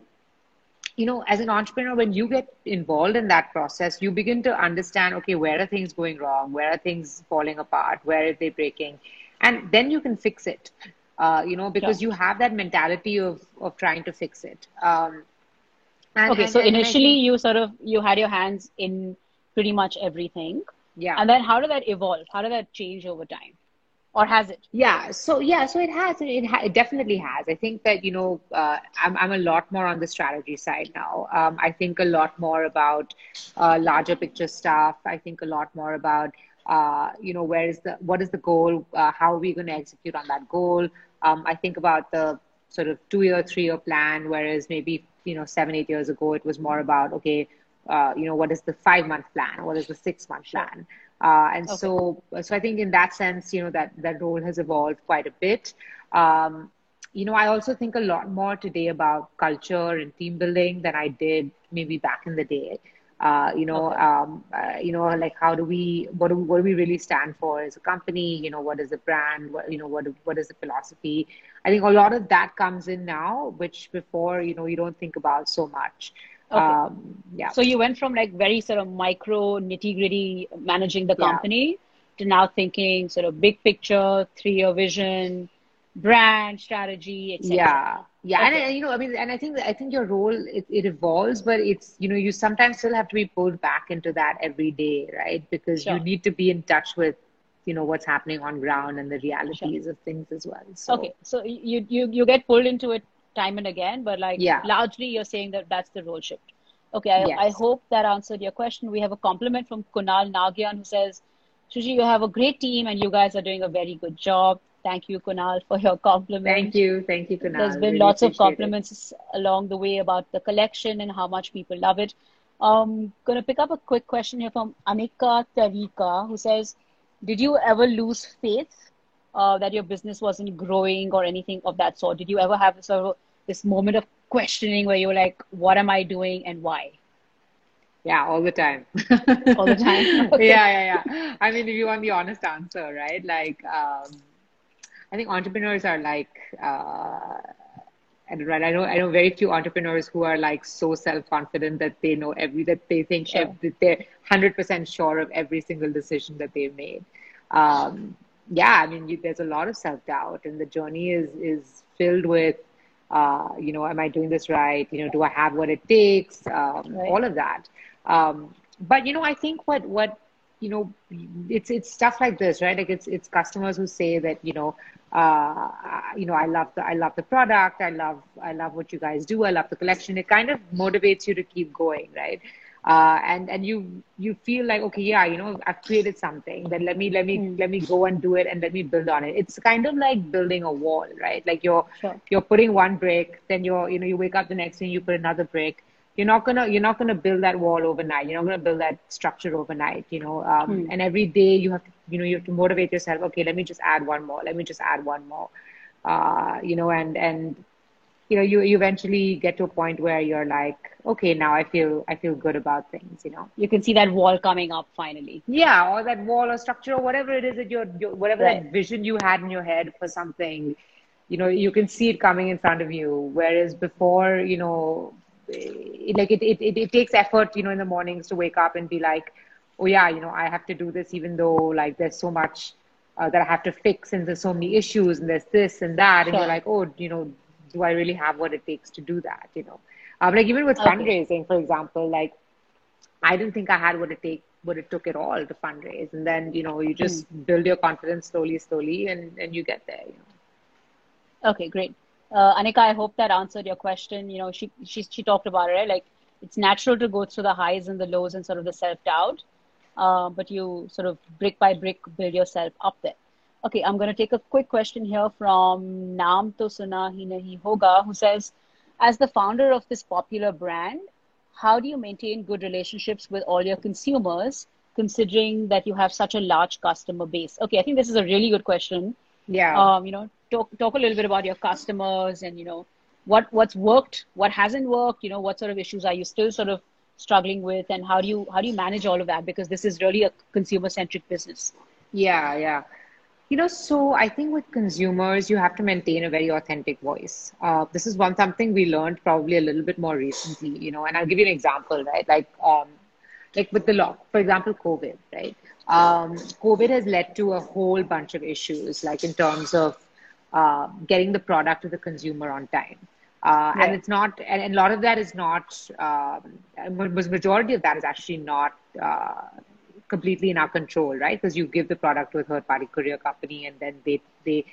you know, as an entrepreneur, when you get involved in that process, you begin to understand, okay, where are things going wrong? Where are things falling apart? Where are they breaking? And then you can fix it, uh, you know, because sure. you have that mentality of, of trying to fix it. Um, and, okay, and, so and initially think, you sort of, you had your hands in pretty much everything. Yeah. And then how did that evolve? How did that change over time? Or has it? Yeah. So yeah. So it has. It, ha- it definitely has. I think that you know, uh, I'm I'm a lot more on the strategy side now. Um, I think a lot more about uh, larger picture stuff. I think a lot more about uh, you know, where is the what is the goal? Uh, how are we going to execute on that goal? Um, I think about the sort of two year, three year plan, whereas maybe you know seven, eight years ago it was more about okay, uh, you know, what is the five month plan? What is the six month plan? Uh, and okay. so, so I think in that sense, you know, that, that role has evolved quite a bit. Um, you know, I also think a lot more today about culture and team building than I did maybe back in the day. Uh, you know, okay. um, uh, you know, like how do we, what do, what do we really stand for as a company? You know, what is the brand? What, you know, what, what is the philosophy? I think a lot of that comes in now, which before, you know, you don't think about so much. Okay. Um, yeah. So you went from like very sort of micro nitty gritty managing the company yeah. to now thinking sort of big picture, three year vision, brand strategy, etc. Yeah. Yeah, okay. and you know, I mean, and I think I think your role it, it evolves, but it's you know you sometimes still have to be pulled back into that every day, right? Because sure. you need to be in touch with you know what's happening on ground and the realities sure. of things as well. So. Okay, so you you you get pulled into it time and again, but like yeah. largely you're saying that that's the role shift. Okay, I, yes. I hope that answered your question. We have a compliment from Kunal Nagyan who says, Shuchi, you have a great team and you guys are doing a very good job. Thank you, Kunal, for your compliment. Thank you. Thank you, Kunal. There's been really lots of compliments it. along the way about the collection and how much people love it. Um, going to pick up a quick question here from Anika Tarika, who says, Did you ever lose faith uh, that your business wasn't growing or anything of that sort? Did you ever have sort of this moment of questioning where you're like, what am I doing and why? Yeah, all the time. all the time. Okay. Yeah, yeah, yeah. I mean, if you want the honest answer, right? Like, um, I think entrepreneurs are like, uh, and right, I know, I know very few entrepreneurs who are like so self confident that they know every that they think sure. every, they're hundred percent sure of every single decision that they've made. Um, yeah, I mean, you, there's a lot of self doubt, and the journey is is filled with, uh, you know, am I doing this right? You know, do I have what it takes? Um, right. All of that. Um, but you know, I think what what you know, it's it's stuff like this, right? Like it's it's customers who say that you know, uh, you know, I love the I love the product, I love I love what you guys do, I love the collection. It kind of motivates you to keep going, right? Uh, and and you you feel like okay yeah you know i've created something then let me let me mm. let me go and do it and let me build on it it's kind of like building a wall right like you're sure. you're putting one brick then you're you know you wake up the next day you put another brick you're not gonna you're not gonna build that wall overnight you're not gonna build that structure overnight you know um, mm. and every day you have to you know you have to motivate yourself okay let me just add one more let me just add one more uh, you know and and you know you, you eventually get to a point where you're like okay now i feel i feel good about things you know you can see that wall coming up finally yeah or that wall or structure or whatever it is that you're, you're whatever right. that vision you had in your head for something you know you can see it coming in front of you whereas before you know it, like it, it, it, takes effort you know in the mornings to wake up and be like oh yeah you know i have to do this even though like there's so much uh, that i have to fix and there's so many issues and there's this and that sure. and you're like oh you know do I really have what it takes to do that? You know, Um, like even with Okay. fundraising, for example, like I didn't think I had what it take what it took at all to fundraise, and then you know you just build your confidence slowly, slowly, and and you get there. You know. Okay, great. Uh, Anika, I hope that answered your question. You know, she she she talked about it, right? Like it's natural to go through the highs and the lows and sort of the self doubt, uh, but you sort of brick by brick build yourself up there. Okay, I'm going to take a quick question here from Naam to Suna Hi Nahi Hoga, who says, as the founder of this popular brand, how do you maintain good relationships with all your consumers, considering that you have such a large customer base? Okay, I think this is a really good question Yeah. um, you know, talk talk a little bit about your customers and you know what what's worked, what hasn't worked, you know, what sort of issues are you still sort of struggling with, and how do you how do you manage all of that? Because this is really a consumer centric business. Yeah, yeah. You know, so I think with consumers, you have to maintain a very authentic voice. Uh, this is one something we learned probably a little bit more recently, you know, and I'll give you an example, right? Like, um, like with the law, for example, COVID, right? Um, COVID has led to a whole bunch of issues, like in terms of uh, getting the product to the consumer on time. Uh, and it's not, and, and a lot of that is not, um, was majority of that is actually not uh, completely in our control, right? Because you give the product to a third party courier company and then they, they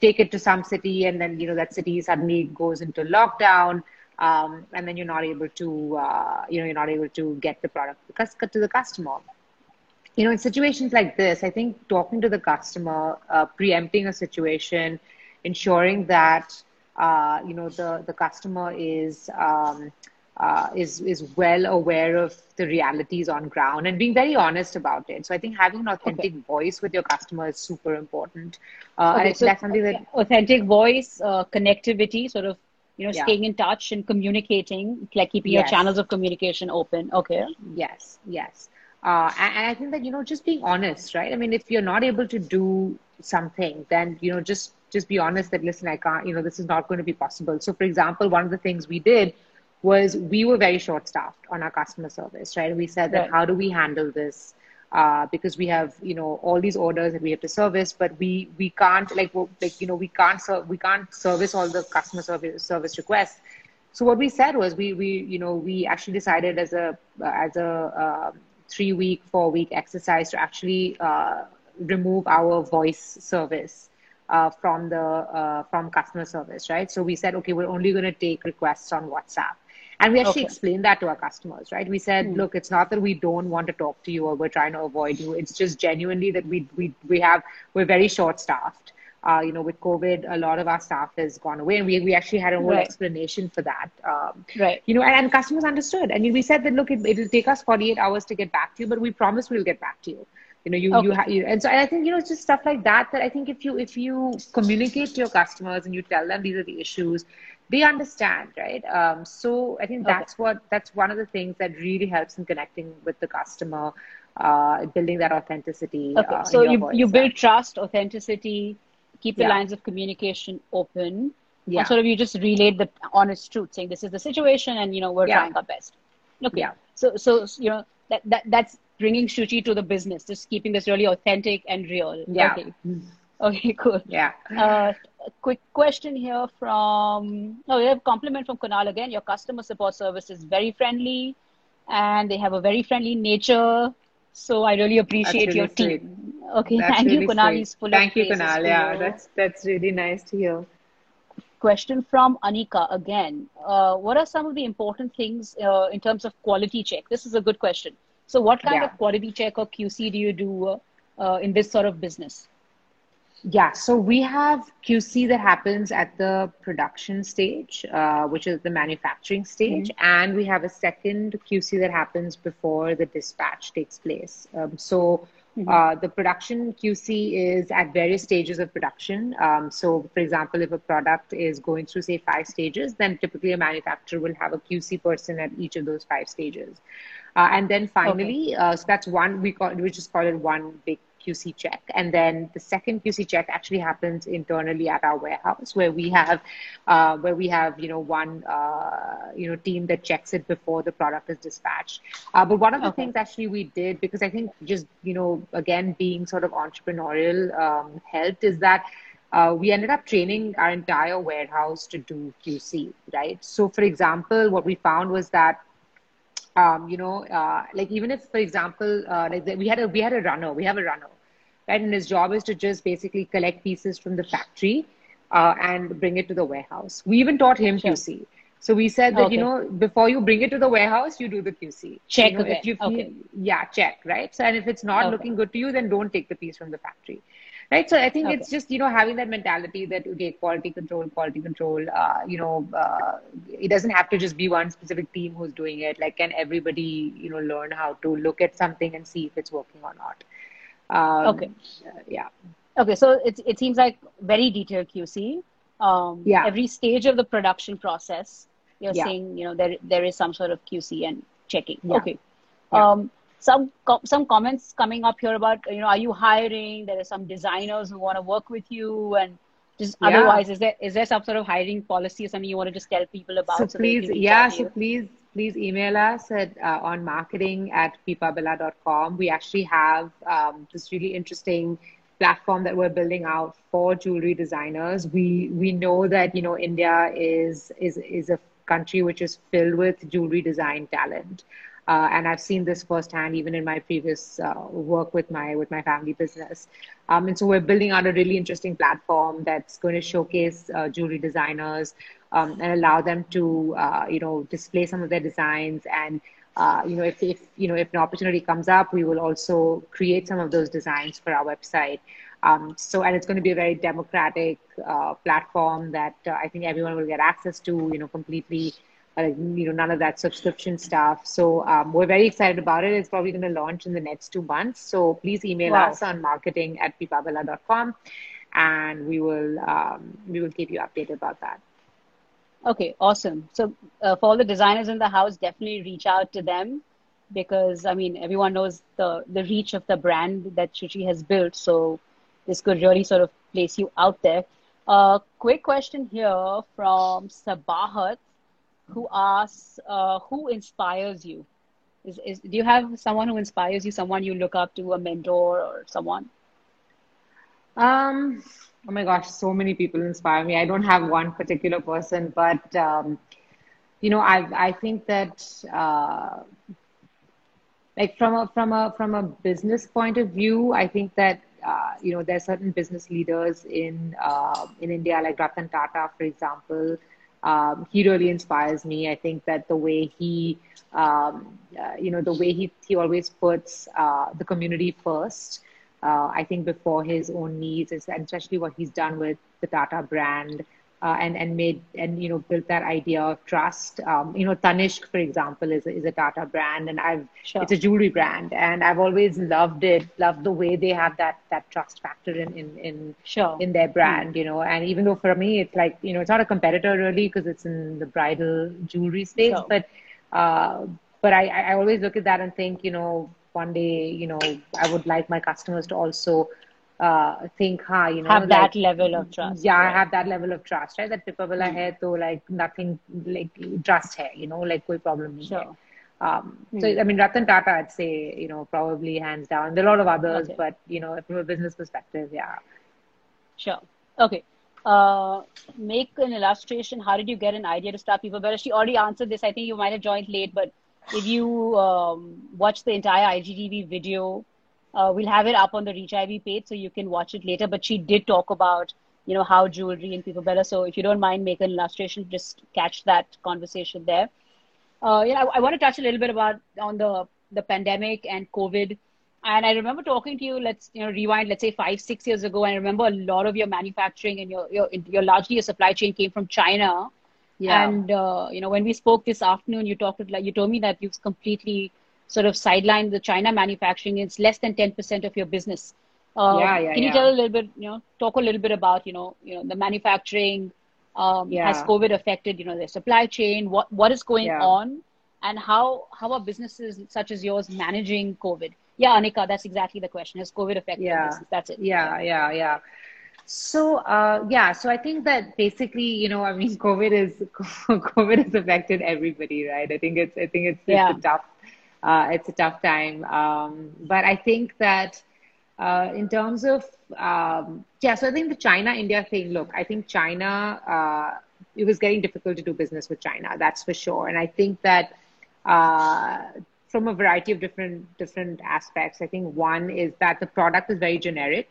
take it to some city and then, you know, that city suddenly goes into lockdown. Um, and then you're not able to, uh, you know, you're not able to get the product to the cus- to the customer you know, in situations like this, I think talking to the customer, uh, preempting a situation, ensuring that uh, you know the the customer is um, uh, is is well aware of the realities on ground and being very honest about it. So I think having an authentic voice with your customer is super important, uh, and Okay, so that's something that authentic voice, uh, connectivity, sort of you know Yeah. staying in touch and communicating, like keeping your channels of communication open. Okay. Yes, yes. Uh, and, and I think that, you know, just being honest, right? I mean, if you're not able to do something, then, you know, just just be honest that, listen, I can't, you know, this is not going to be possible. So, for example, one of the things we did was we were very short staffed on our customer service, right? We said that Right. how do we handle this? Uh, because we have, you know, all these orders that we have to service, but we we can't like like you know we can't ser- we can't service all the customer service service requests. So what we said was we we you know we actually decided as a as a uh, three week four week exercise to actually uh, remove our voice service uh, from the uh, from customer service, right? So we said okay, we're only going to take requests on WhatsApp. And we actually Okay. explained that to our customers, right? We said, look, it's not that we don't want to talk to you or we're trying to avoid you. It's just genuinely that we we we have we're very short staffed. Uh, you know, with COVID, a lot of our staff has gone away, and we we actually had a whole Right. explanation for that. Um, Right. you know, and, and customers understood. And we said that look, it, it'll take us 48 hours to get back to you, but we promise we'll get back to you. You know, you you, Okay. ha- you and so and I think you know it's just stuff like that that I think if you if you communicate to your customers and you tell them these are the issues, they understand, right? Um, so I think Okay. that's what that's one of the things that really helps in connecting with the customer, uh, building that authenticity. Okay, uh, so you you build trust, authenticity, keep the Yeah. lines of communication open, Yeah. and sort of you just relayed the honest truth, saying this is the situation, and you know we're Yeah. trying our best. Okay, Yeah. so so you know that, that that's bringing Shuchi to the business, just keeping this really authentic and real. Yeah. Okay, okay, cool. Yeah. Uh, a quick question here from oh, we have a compliment from Kunal again. Your customer support service is very friendly, and they have a very friendly nature. So I really appreciate really your team. Okay, That's thank really you, Kunal. sweet. He's full Thank of you, Kunal. Yeah, that's that's really nice to hear. Question from Anika again. Uh, what are some of the important things uh, in terms of quality check? This is a good question. So, what kind Yeah. of quality check or QC do you do uh, in this sort of business? Yeah, so we have QC that happens at the production stage, uh, which is the manufacturing stage, and we have a second QC that happens before the dispatch takes place. Um, so uh, the production QC is at various stages of production. Um, so, for example, if a product is going through, say, five stages, then typically a manufacturer will have a QC person at each of those five stages. Uh, and then finally, uh, so that's one, we call we just call it one big QC check. And then the second QC check actually happens internally at our warehouse where we have, uh, where we have, you know, one, uh, you know, team that checks it before the product is dispatched. Uh, but one of the Okay. things actually we did, because I think just, you know, again, being sort of entrepreneurial um, helped is that uh, we ended up training our entire warehouse to do QC, right? So, for example, what we found was that, um, you know, uh, like even if, for example, uh, like we had a we had a runner, we have a runner, and his job is to just basically collect pieces from the factory uh, and bring it to the warehouse. We even taught him sure. QC. So we said that, okay. you know, before you bring it to the warehouse, you do the QC. Check you know, if you okay. Yeah, check, right? So, and if it's not okay. looking good to you, then don't take the piece from the factory. Right. So I think it's just, you know, having that mentality that, okay, quality control, quality control, uh, you know, uh, it doesn't have to just be one specific team who's doing it. Like, can everybody, you know, learn how to look at something and see if it's working or not? Um, okay. Uh, yeah. Okay. So it, it seems like very detailed QC. Um, yeah. Every stage of the production process, you're yeah. saying, you know, there there is some sort of QC and checking. Yeah. Okay. Yeah. Um, some some comments coming up here about you know are you hiring there are some designers who want to work with you and just otherwise is there is there some sort of hiring policy or something you want to just tell people about so, so please yeah so please please email us at uh, on marketing at pipabella.com we actually have um, this really interesting platform that we're building out for jewelry designers. We we know that you know india is is is a country which is filled with jewelry design talent. Uh, and I've seen this firsthand even in my previous uh, work with my with my family business. Um, and so we're building out a really interesting platform that's going to showcase uh, jewelry designers um, and allow them to uh, you know display some of their designs and uh, you know if, if you know if an opportunity comes up, we will also create some of those designs for our website. Um, so, and it's going to be a very democratic uh, platform that I think everyone will get access to, you know, completely uh, you know, none of that subscription stuff. So um, we're very excited about it. It's probably going to launch in the next two months. So please email wow. us on marketing at pipabella.com and we will um, we will keep you updated about that. Okay, awesome. So uh, for all the designers in the house, definitely reach out to them because I mean everyone knows the the reach of the brand that Shuchi has built. So this could really sort of place you out there. Uh, quick question here from Sabahat who asks, uh, who inspires you? Is, is, do you have someone who inspires you, someone you look up to, a mentor or someone? Um, oh my gosh, so many people inspire me. I don't have one particular person, but, um, you know, I, I think that, uh, like from a, from a, from a business point of view, I think that, uh, you know, there are certain business leaders in, uh, in India, like Ratan Tata, for example, um, he really inspires me. I think that the way he, um, uh, you know, the way he, he always puts uh, the community first, uh, I think before his own needs, and especially what he's done with the Tata brand uh, and and made and you know built that idea of trust. Um, you know, Tanishq, for example, is a, is a Tata brand, and I've sure. it's a jewelry brand, and I've always loved it. Loved the way they have that that trust factor in in in sure. in their brand. Mm. You know, and even though for me it's like you know it's not a competitor really because it's in the bridal jewelry space, sure. but uh, but I I always look at that and think you know one day you know I would like my customers to also uh, think, ha, you know, have that level of trust. Yeah, right. have that level of trust, right? That Pipa wala hai, to like nothing, like trust hai, you know, like koi problem nahi sure. Um, mm. So, I mean, Ratan Tata, I'd say, you know, probably hands down. There are a lot of others, okay. but, you know, from a business perspective, yeah. Sure. Okay. Uh, make an illustration. How did you get an idea to start Pipa Bella? She already answered this. I think you might have joined late, but if you um, watch the entire IGTV video, uh, we'll have it up on the ReachIvy page so you can watch it later. But she did talk about, you know, how jewelry and Pipa Bella. So if you don't mind, make an illustration, just catch that conversation there. Uh, yeah, I, I want to touch a little bit about on the the pandemic and COVID. And I remember talking to you. Let's you know rewind. Let's say five, six years ago. And I remember a lot of your manufacturing and your your, your largely your supply chain came from China. Yeah. And uh, you know when we spoke this afternoon, you talked like you told me that you've completely sort of sidelined the China manufacturing. It's less than 10% of your business. Um, yeah, yeah, can you yeah. tell a little bit, you know, talk a little bit about, you know, you know, the manufacturing, um, yeah. has COVID affected, you know, their supply chain, what, what is going yeah. on and how, how are businesses such as yours managing COVID? Yeah, Anika, that's exactly the question. Has COVID affected yeah. business? That's it. Yeah, yeah, yeah. So uh, yeah, so I think that basically, you know, I mean, COVID is COVID has affected everybody, right? I think it's I think it's, yeah. it's a tough uh, it's a tough time. Um, but I think that Uh, in terms of um, yeah, so I think the China India thing. Look, I think China. Uh, it was getting difficult to do business with China. That's for sure. And I think that uh, from a variety of different different aspects, I think one is that the product is very generic.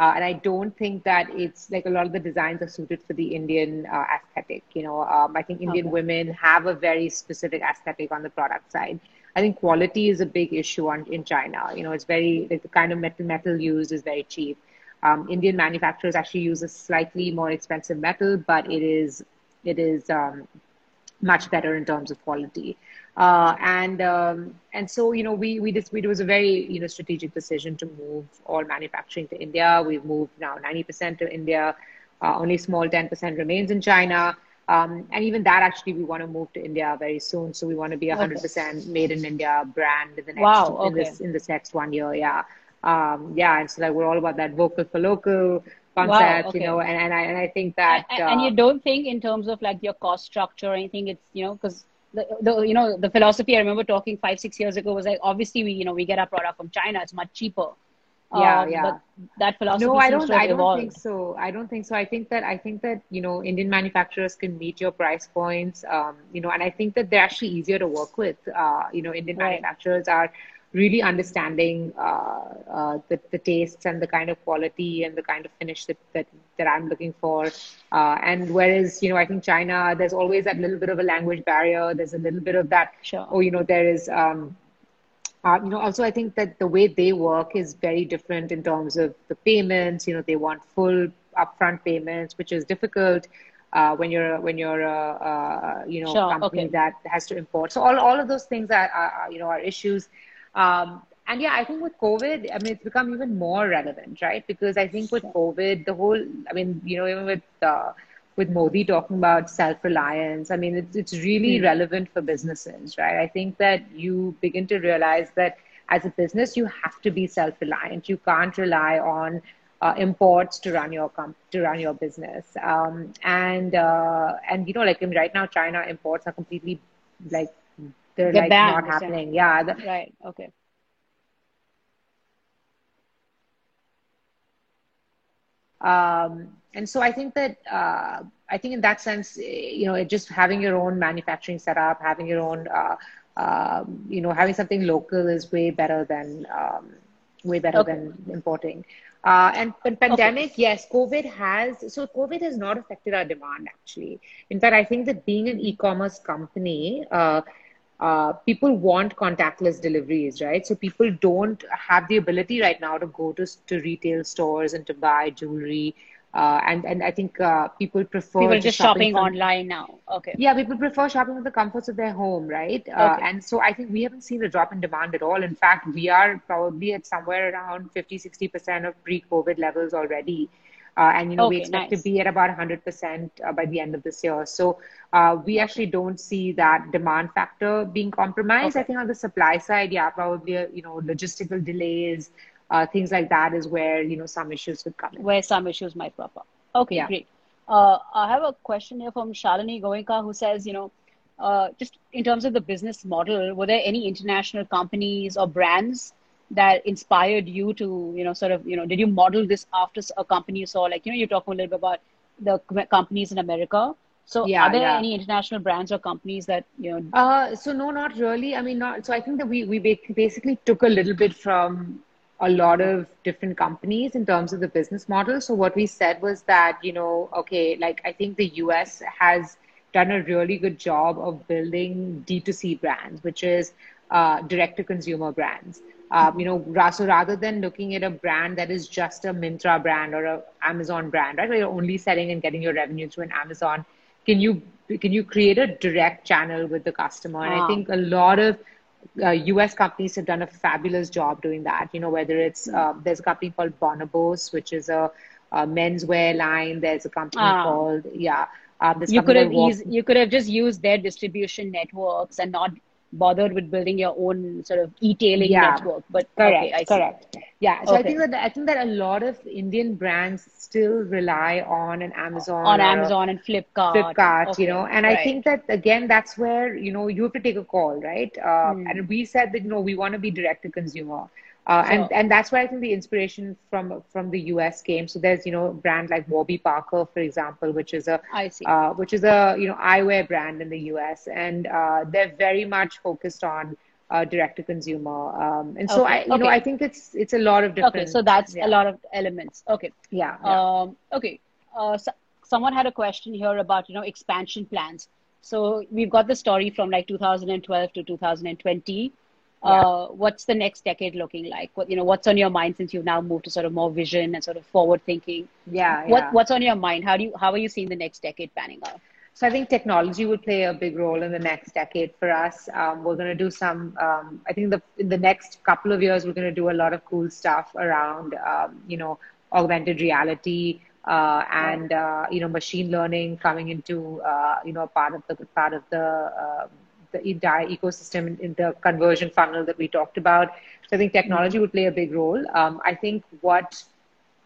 Uh, and I don't think that it's like a lot of the designs are suited for the Indian uh, aesthetic. You know, um, I think Indian okay. women have a very specific aesthetic on the product side. I think quality is a big issue on, in China. You know, it's very like the kind of metal metal used is very cheap. Um, Indian manufacturers actually use a slightly more expensive metal, but it is it is um, much better in terms of quality. Uh, and um, and so you know we we just it was a very you know strategic decision to move all manufacturing to India. We've moved now 90% to India. Uh, only small 10% remains in China. Um, and even that actually we want to move to India very soon. So we want to be a hundred percent made in India brand in the next wow, okay. in this in this next one year. Yeah. Um, yeah. And so like we're all about that vocal for local concept, wow, okay. you know, and, and I and I think that and, and uh, you don't think in terms of like your cost structure or anything, it's you know, because the, the you know the philosophy I remember talking five six years ago was like obviously we you know we get our product from China, it's much cheaper. Yeah um, yeah. but that philosophy no i don't i don't evolved. think so. I don't think so. I think that i think that you know indian manufacturers can meet your price points um, you know and i think that they're actually easier to work with. Uh, you know indian right. manufacturers are really understanding uh, uh, the, the tastes and the kind of quality and the kind of finish that, that, that I'm looking for. Uh, and whereas, you know, I think China, there's always that little bit of a language barrier. There's a little bit of that, sure. oh, you know, there is, um, uh, you know, also I think that the way they work is very different in terms of the payments. You know, they want full upfront payments, which is difficult uh, when you're when you're a, a you know sure, company okay. that has to import. So all all of those things are, are you know are issues. Um, and yeah, I think with COVID, I mean, it's become even more relevant, right? Because I think with COVID, the whole, I mean, you know, even with uh, with Modi talking about self-reliance. I mean, it's, it's really mm. relevant for businesses, right? I think that you begin to realize that as a business, you have to be self-reliant. You can't rely on uh, imports to run your comp- to run your business. Um, and uh, and you know, like right now, China imports are completely like they're, like banned, not happening. Yeah. The, right. Okay. Um, and so I think that uh, I think in that sense, you know, just having your own manufacturing setup, having your own, uh, uh, you know, having something local is way better than um, way better okay. than importing. Uh, and pandemic, okay. yes, COVID has so COVID has not affected our demand actually. In fact, I think that being an e-commerce company. Uh, uh, people want contactless deliveries, right? So people don't have the ability right now to go to, to retail stores and to buy jewelry uh, and and I think uh, people prefer people just shopping, shopping from, online now. Okay. Yeah, people prefer shopping with the comforts of their home, right? Uh, okay. and so I think we haven't seen a drop in demand at all. In fact, we are probably at somewhere around 50, 60 percent of pre-COVID levels already. Uh, and you know okay, we expect nice. to be at about 100% uh, by the end of this year. So uh, we actually don't see that demand factor being compromised. Okay. I think on the supply side, yeah, probably you know logistical delays, uh, things like that is where you know some issues would come in. Where some issues might pop up. Okay, yeah. great. Uh, I have a question here from Shalini Goenka who says, you know, uh, just in terms of the business model, were there any international companies or brands that inspired you to, you know, sort of, you know, did you model this after a company you saw? Like, you know, you're talking a little bit about the companies in America. So yeah, are there yeah. any international brands or companies that you know? Uh, so no, not really. I mean, not. So I think that we we basically took a little bit from a lot of different companies in terms of the business model. So what we said was that, you know, okay, like I think the US has done a really good job of building D2C brands, which is uh, direct to consumer brands. Um, you know, so rather than looking at a brand that is just a Myntra brand or a Amazon brand, right, where you're only selling and getting your revenue through an Amazon, can you can you create a direct channel with the customer? And I ah. think a lot of uh, US companies have done a fabulous job doing that. You know, whether it's uh, there's a company called Bonobos, which is a, a menswear line. There's a company ah. called yeah. Um, you could have eased, you could have just used their distribution networks and not bothered with building your own sort of e-tailing yeah. network. But correct, okay, correct. Yeah. So okay. I think that I think that a lot of Indian brands still rely on an Amazon on Amazon and Flipkart. Flipkart, okay. you know, and right. I think that again, that's where you know you have to take a call, right? Uh, mm. And we said that you know we want to be direct to consumer. Uh, sure. and and that's where I think the inspiration from from the US came. So there's you know a brand like Warby Parker, for example, which is a uh, which is a you know eyewear brand in the US, and uh, they're very much focused on uh, direct to consumer. Um, and so okay. I you okay. know I think it's it's a lot of different. Okay, so that's yeah. a lot of elements. Okay. Yeah. yeah. Um, okay. Uh, so someone had a question here about you know expansion plans. So we've got the story from like 2012 to 2020 yeah. Uh, what's the next decade looking like? What you know, what's on your mind since you've now moved to sort of more vision and sort of forward thinking? Yeah. What What's on your mind? How do you how are you seeing the next decade panning out? So I think technology will play a big role in the next decade for us. Um, we're going to do some. Um, I think the in the next couple of years we're going to do a lot of cool stuff around um, you know augmented reality. Uh, and uh, you know machine learning coming into uh, you know part of the part of the um, the entire ecosystem in the conversion funnel that we talked about. So I think technology would play a big role. Um, I think what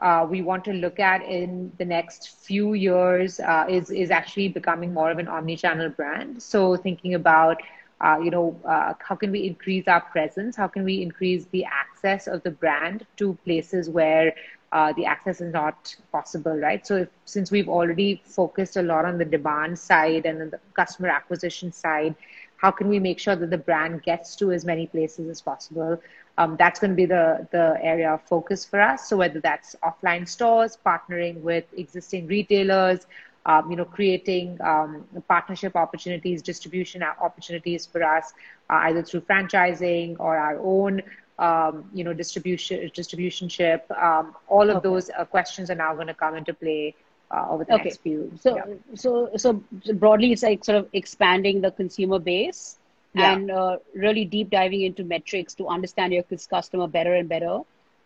uh, we want to look at in the next few years uh, is is actually becoming more of an omni-channel brand. So thinking about uh, you know uh, how can we increase our presence? How can we increase the access of the brand to places where uh, the access is not possible, right? So if, since we've already focused a lot on the demand side and the customer acquisition side, how can we make sure that the brand gets to as many places as possible? Um, that's going to be the, the area of focus for us. So whether that's offline stores, partnering with existing retailers, um, you know, creating um, partnership opportunities, distribution opportunities for us, uh, either through franchising or our own, um, you know, distribution distribution ship. Um, all of okay. those uh, questions are now going to come into play uh, over the okay. next few. So, yeah. so, so broadly, it's like sort of expanding the consumer base yeah. and uh, really deep diving into metrics to understand your customer better and better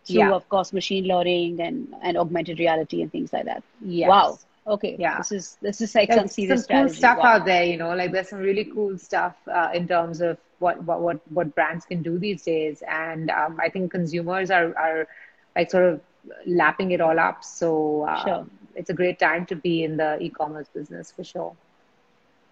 through, yeah. of course, machine learning and, and augmented reality and things like that. Yes. Wow. Okay. Yeah. This is this is like there's some serious some cool stuff wow. out there. You know, like there's some really cool stuff uh, in terms of what, what what what brands can do these days, and um, I think consumers are are like sort of lapping it all up. So uh, sure. It's a great time to be in the e-commerce business for sure.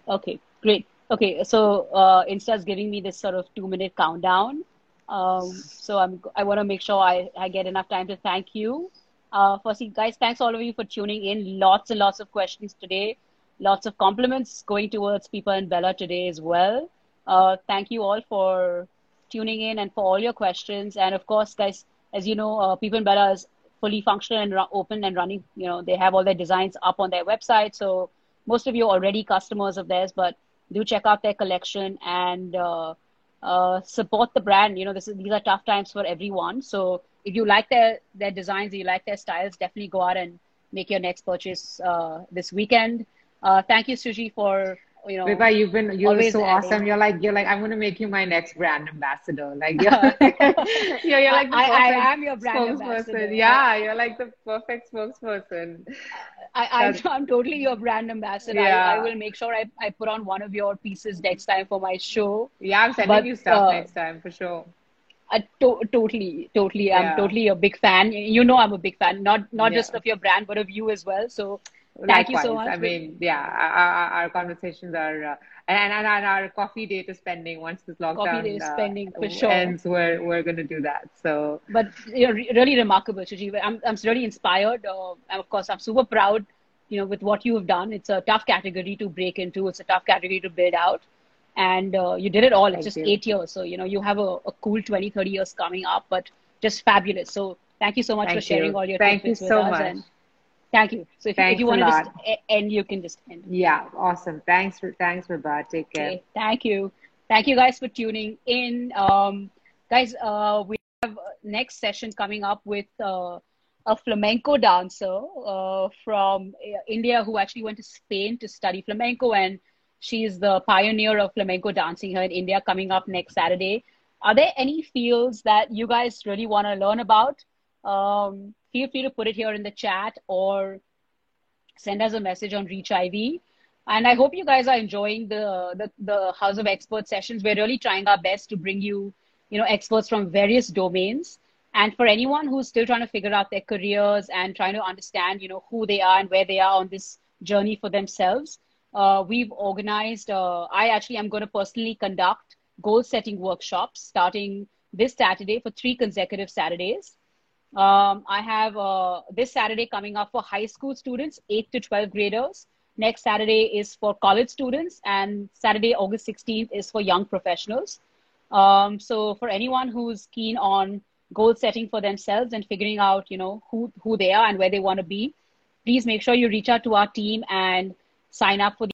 Okay, great. Okay, so uh, Insta's giving me this sort of two-minute countdown. Um, so I'm, I want to make sure I, I get enough time to thank you. Uh, firstly, guys, thanks all of you for tuning in. Lots and lots of questions today. Lots of compliments going towards Pipa and Bella today as well. Uh, thank you all for tuning in and for all your questions. And of course, guys, as you know, uh, Pipa and Bella is fully functional and open and running. You know, they have all their designs up on their website. So most of you are already customers of theirs, but do check out their collection and uh, uh, support the brand. You know, this is, these are tough times for everyone. So if you like their, their designs, you like their styles, definitely go out and make your next purchase uh, this weekend. Uh, thank you, Shuchi, for you know, Vibha, you've been you're so adding. awesome. You're like you're like I'm gonna make you my next brand ambassador. Like you're you're, you're like I, I am your brand spokesperson. Ambassador. Yeah, you're like the perfect spokesperson. I, I I'm totally your brand ambassador. Yeah. I, I will make sure I, I put on one of your pieces next time for my show. Yeah, I'm sending but, you stuff uh, next time for sure. Uh, to- totally, totally. I'm totally a big fan. You know, I'm a big fan. Not not yeah. just of your brand, but of you as well. So Thank Likewise. you so much. I mean, yeah, our, our conversations are, uh, and, and, and our coffee date is pending once this lockdown coffee day is uh, pending for sure. ends. We're, we're going to do that. So, but you know, really remarkable, Shuchi. I'm, I'm really inspired. Uh, and of course, I'm super proud, you know, with what you have done. It's a tough category to break into. It's a tough category to build out. And uh, you did it all. It's thank just you. eight years. So, you know, you have a, a cool 20, 30 years coming up, but just fabulous. So thank you so much thank for sharing you. all your thank you so much. Thank you. So if, you, if you want to just end, you can just end. Yeah, awesome. Thanks for thanks for that. Take care. Okay, thank you. Thank you guys for tuning in. Um, guys, uh, we have next session coming up with uh, a flamenco dancer uh, from uh, India who actually went to Spain to study flamenco, and she is the pioneer of flamenco dancing here in India. Coming up next Saturday. Are there any fields that you guys really want to learn about? Um, feel free to put it here in the chat or send us a message on ReachIvy. And I hope you guys are enjoying the, the, the House of Experts sessions. We're really trying our best to bring you, you know, experts from various domains. And for anyone who's still trying to figure out their careers and trying to understand, you know, who they are and where they are on this journey for themselves, uh, we've organized. Uh, I actually am going to personally conduct goal setting workshops starting this Saturday for three consecutive Saturdays. Um, I have uh, this Saturday coming up for high school students, 8 to 12 graders. Next Saturday is for college students, and Saturday, August 16th, is for young professionals. Um, so, for anyone who's keen on goal setting for themselves and figuring out, you know, who, who they are and where they want to be, please make sure you reach out to our team and sign up for the